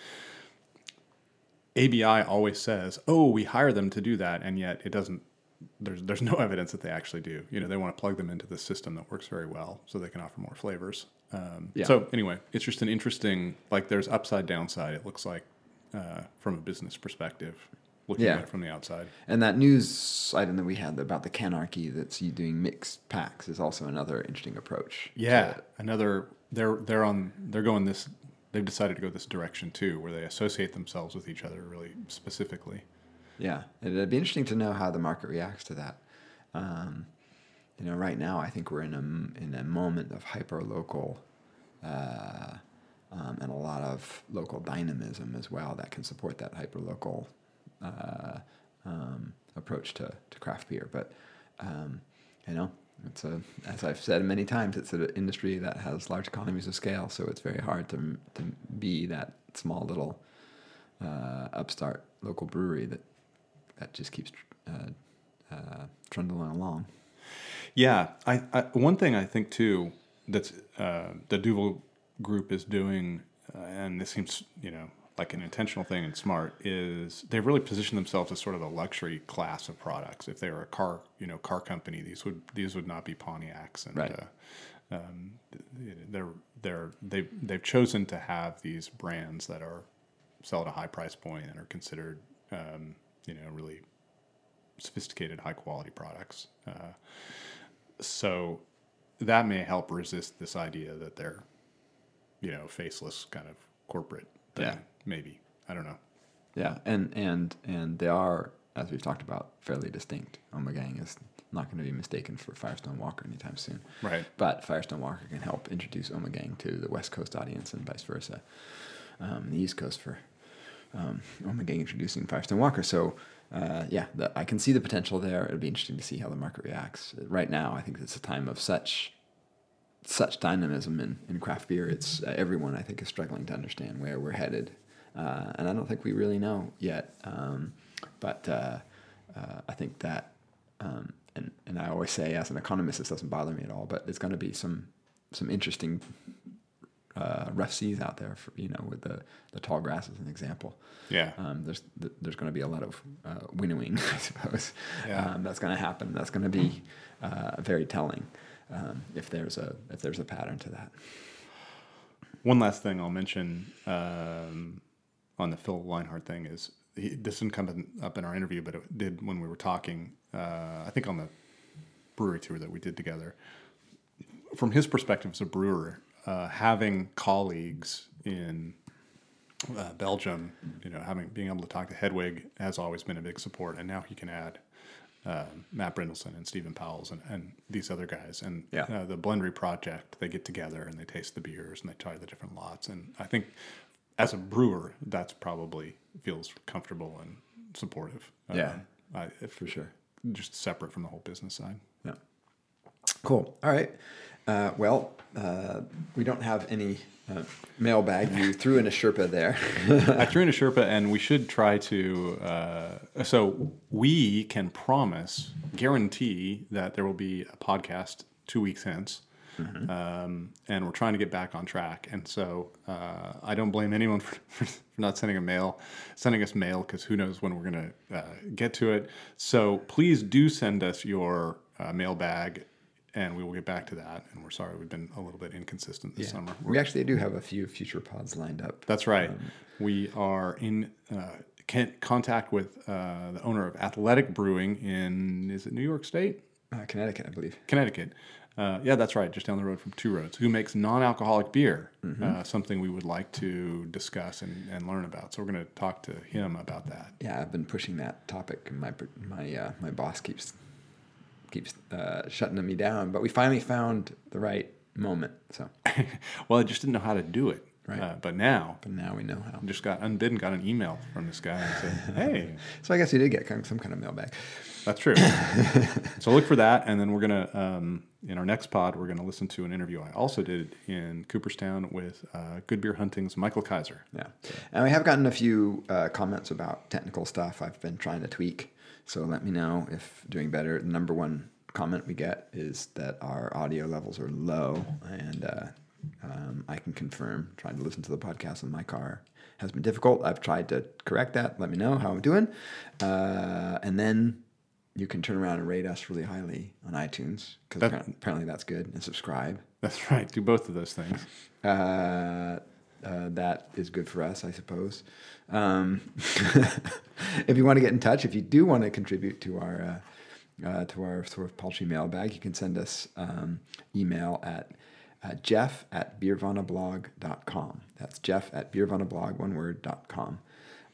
Speaker 2: ABI always says, "Oh, we hire them to do that," and yet it doesn't. There's there's no evidence that they actually do. You know, they want to plug them into the system that works very well, so they can offer more flavors. Um,
Speaker 1: Yeah.
Speaker 2: So anyway, it's just an interesting. Like, there's upside downside. It looks like uh, from a business perspective, looking
Speaker 1: Yeah.
Speaker 2: at it from the outside.
Speaker 1: And that news item that we had about the canarchy that's you doing mixed packs is also another interesting approach.
Speaker 2: Yeah, another they're they're on they're going this they've decided to go this direction too, where they associate themselves with each other really specifically.
Speaker 1: Yeah. It'd be interesting to know how the market reacts to that. Um, you know, right now I think we're in a in a moment of hyper local, uh, um, and a lot of local dynamism as well that can support that hyper local uh, um, approach to, to craft beer. But um, you know, it's a as I've said many times, it's an industry that has large economies of scale, so it's very hard to to be that small little uh, upstart local brewery that that just keeps uh, uh, trundling along.
Speaker 2: Yeah, I, I one thing I think too that's uh, the Duvel group is doing, uh, and this seems you know like an intentional thing and smart is they've really positioned themselves as sort of a luxury class of products. If they were a car you know car company, these would these would not be Pontiacs and.
Speaker 1: Right.
Speaker 2: Uh, um, they're they're they've they've chosen to have these brands that are sell at a high price point and are considered um, you know really sophisticated high quality products. Uh, so that may help resist this idea that they're you know faceless kind of corporate thing.
Speaker 1: Yeah.
Speaker 2: Maybe I don't know.
Speaker 1: Yeah, and and and they are, as we've talked about, fairly distinct. Omegang is not going to be mistaken for Firestone Walker anytime soon.
Speaker 2: Right.
Speaker 1: But Firestone Walker can help introduce Omegang to the West Coast audience and vice versa. Um, the East Coast for um, Omegang introducing Firestone Walker. So uh, yeah, the, I can see the potential there. It'll be interesting to see how the market reacts. Right now, I think it's a time of such such dynamism in, in craft beer. It's uh, everyone I think is struggling to understand where we're headed, uh, and I don't think we really know yet. Um, but uh, uh, I think that, um, and and I always say as an economist, this doesn't bother me at all. But there's going to be some some interesting uh, rough seas out there. For, you know, with the the Tallgrass as an example.
Speaker 2: Yeah.
Speaker 1: Um, there's there's going to be a lot of uh, winnowing, I suppose.
Speaker 2: Yeah.
Speaker 1: Um, that's going to happen. That's going to be uh, very telling um, if there's a if there's a pattern to that.
Speaker 2: One last thing I'll mention um, on the Phil Leinhart thing is he, this didn't come up in our interview, but it did when we were talking. Uh, I think on the brewery tour that we did together. From his perspective as a brewer, uh, having colleagues in uh, Belgium, you know, having being able to talk to Hedwig has always been a big support, and now he can add uh, Matt Brynildson and Steven Pauwels and, and these other guys. And
Speaker 1: Yeah.
Speaker 2: uh, the Blendery project, they get together and they taste the beers and they try the different lots. And I think as a brewer, that's probably feels comfortable and supportive.
Speaker 1: Yeah.
Speaker 2: Um, I, if,
Speaker 1: For sure.
Speaker 2: Just separate from the whole business side.
Speaker 1: Yeah. Cool. All right. Uh, well, uh, we don't have any uh, mailbag. You threw in a Sherpa there.
Speaker 2: I threw in a Sherpa, and we should try to. Uh, so we can promise, guarantee that there will be a podcast two weeks hence, um, and we're trying to get back on track. And so uh, I don't blame anyone for, for not sending a mail, sending us mail because who knows when we're going to uh, get to it. So please do send us your uh, mailbag and we will get back to that. And we're sorry we've been a little bit inconsistent this summer.
Speaker 1: We actually do have a few future pods lined up.
Speaker 2: That's right. we are in uh, contact with uh, the owner of Athletic Brewing in is it New York State,
Speaker 1: Uh, Connecticut, I believe.
Speaker 2: Connecticut. Uh, yeah, that's right, just down the road from Two Roads, who makes non-alcoholic beer. Uh, something we would like to discuss and, and learn about. So we're going to talk to him about that.
Speaker 1: Yeah, I've been pushing that topic, and my my uh, my boss keeps keeps uh, shutting me down. But we finally found the right moment. So,
Speaker 2: well, I just didn't know how to do it.
Speaker 1: Right.
Speaker 2: Uh, but now,
Speaker 1: but now we know how.
Speaker 2: just got unbidden, got an email from this guy and said, "Hey,
Speaker 1: So I guess you did get some kind of mailbag.
Speaker 2: That's true. so look for that, and then we're gonna um, in our next pod we're gonna listen to an interview I also did in Cooperstown with uh, Good Beer Hunting's Michael Kiser.
Speaker 1: Yeah, and we have gotten a few uh, comments about technical stuff. I've been trying to tweak, so let me know if doing better. The number one comment we get is that our audio levels are low, and uh, um, I can confirm. Trying to listen to the podcast in my car has been difficult. I've tried to correct that. Let me know how I'm doing, uh, and then you can turn around and rate us really highly on iTunes because
Speaker 2: That-
Speaker 1: apparently, apparently that's good, and subscribe.
Speaker 2: That's right. Do both of those things.
Speaker 1: Uh, uh, that is good for us, I suppose. Um, if you want to get in touch, if you do want to contribute to our uh, uh, to our sort of paltry mailbag, you can send us um, email at uh, jeff at beervanablog.com. That's jeff at beervanablog, one word, dot com.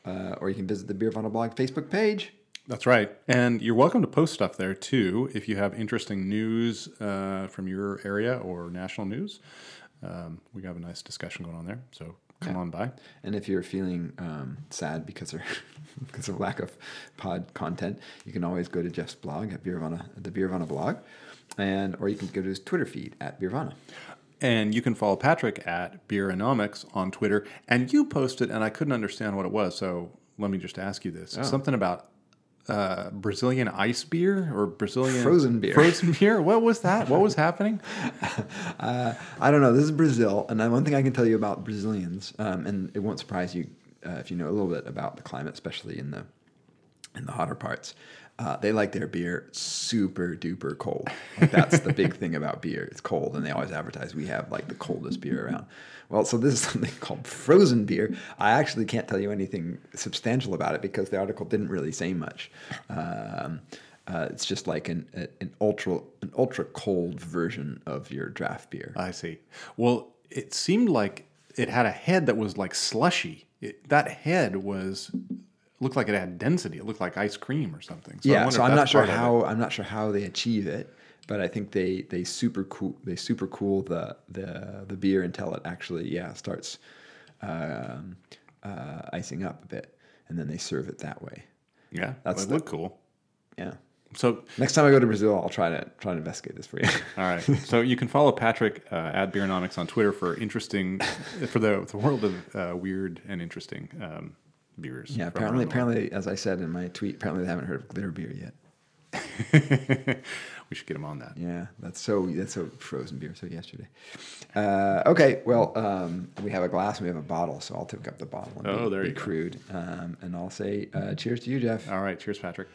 Speaker 1: Uh, or you can visit the Beervana blog Facebook page.
Speaker 2: That's right. And you're welcome to post stuff there too if you have interesting news uh, from your area or national news. Um, we have a nice discussion going on there. So come on by.
Speaker 1: And if you're feeling um, sad because of because of lack of pod content, you can always go to Jeff's blog at Beervana, the Beervana blog, and or you can go to his Twitter feed at Beervana.
Speaker 2: And you can follow Patrick at Beeronomics on Twitter. And you posted, and I couldn't understand what it was. So let me just ask you this: something about uh, Brazilian ice beer or Brazilian
Speaker 1: Frozen beer.
Speaker 2: Frozen beer. What was that? What was happening?
Speaker 1: Uh, I don't know. This is Brazil, and one thing I can tell you about Brazilians, um, and it won't surprise you uh, if you know a little bit about the climate, especially in the in the hotter parts. Uh, they like their beer super duper cold. Like that's the big thing about beer. It's cold, and they always advertise we have like the coldest beer around. Well, so this is something called frozen beer. I actually can't tell you anything substantial about it because the article didn't really say much. Um, uh, it's just like an an ultra an ultra cold version of your draft beer.
Speaker 2: I see. Well, it seemed like it had a head that was like slushy. It, that head was looked like it had density. It looked like ice cream or something. I
Speaker 1: yeah, so I'm not sure
Speaker 2: part of it.
Speaker 1: how I'm not sure how they achieve it, but I think they they super cool they super cool the the the beer until it actually yeah starts um, uh, icing up a bit, and then they serve it that way.
Speaker 2: Yeah,
Speaker 1: That's
Speaker 2: it
Speaker 1: the-
Speaker 2: looked cool.
Speaker 1: Yeah.
Speaker 2: So
Speaker 1: Next time I go to Brazil, I'll try to try to investigate this for you.
Speaker 2: All right. So you can follow Patrick uh, at Beeronomics on Twitter for interesting, for the, the world of uh, weird and interesting um, beers.
Speaker 1: yeah. Apparently,
Speaker 2: around the world.
Speaker 1: apparently, as I said in my tweet, apparently they haven't heard of glitter beer yet.
Speaker 2: we should get him on that.
Speaker 1: Yeah, that's so that's so frozen beer. So yesterday. Uh, okay, well, um, we have a glass and we have a bottle, so I'll take up the bottle. And
Speaker 2: Oh,
Speaker 1: be,
Speaker 2: there
Speaker 1: be
Speaker 2: you go.
Speaker 1: crude, um, and I'll say uh, cheers to you, Jeff.
Speaker 2: All right. Cheers, Patrick.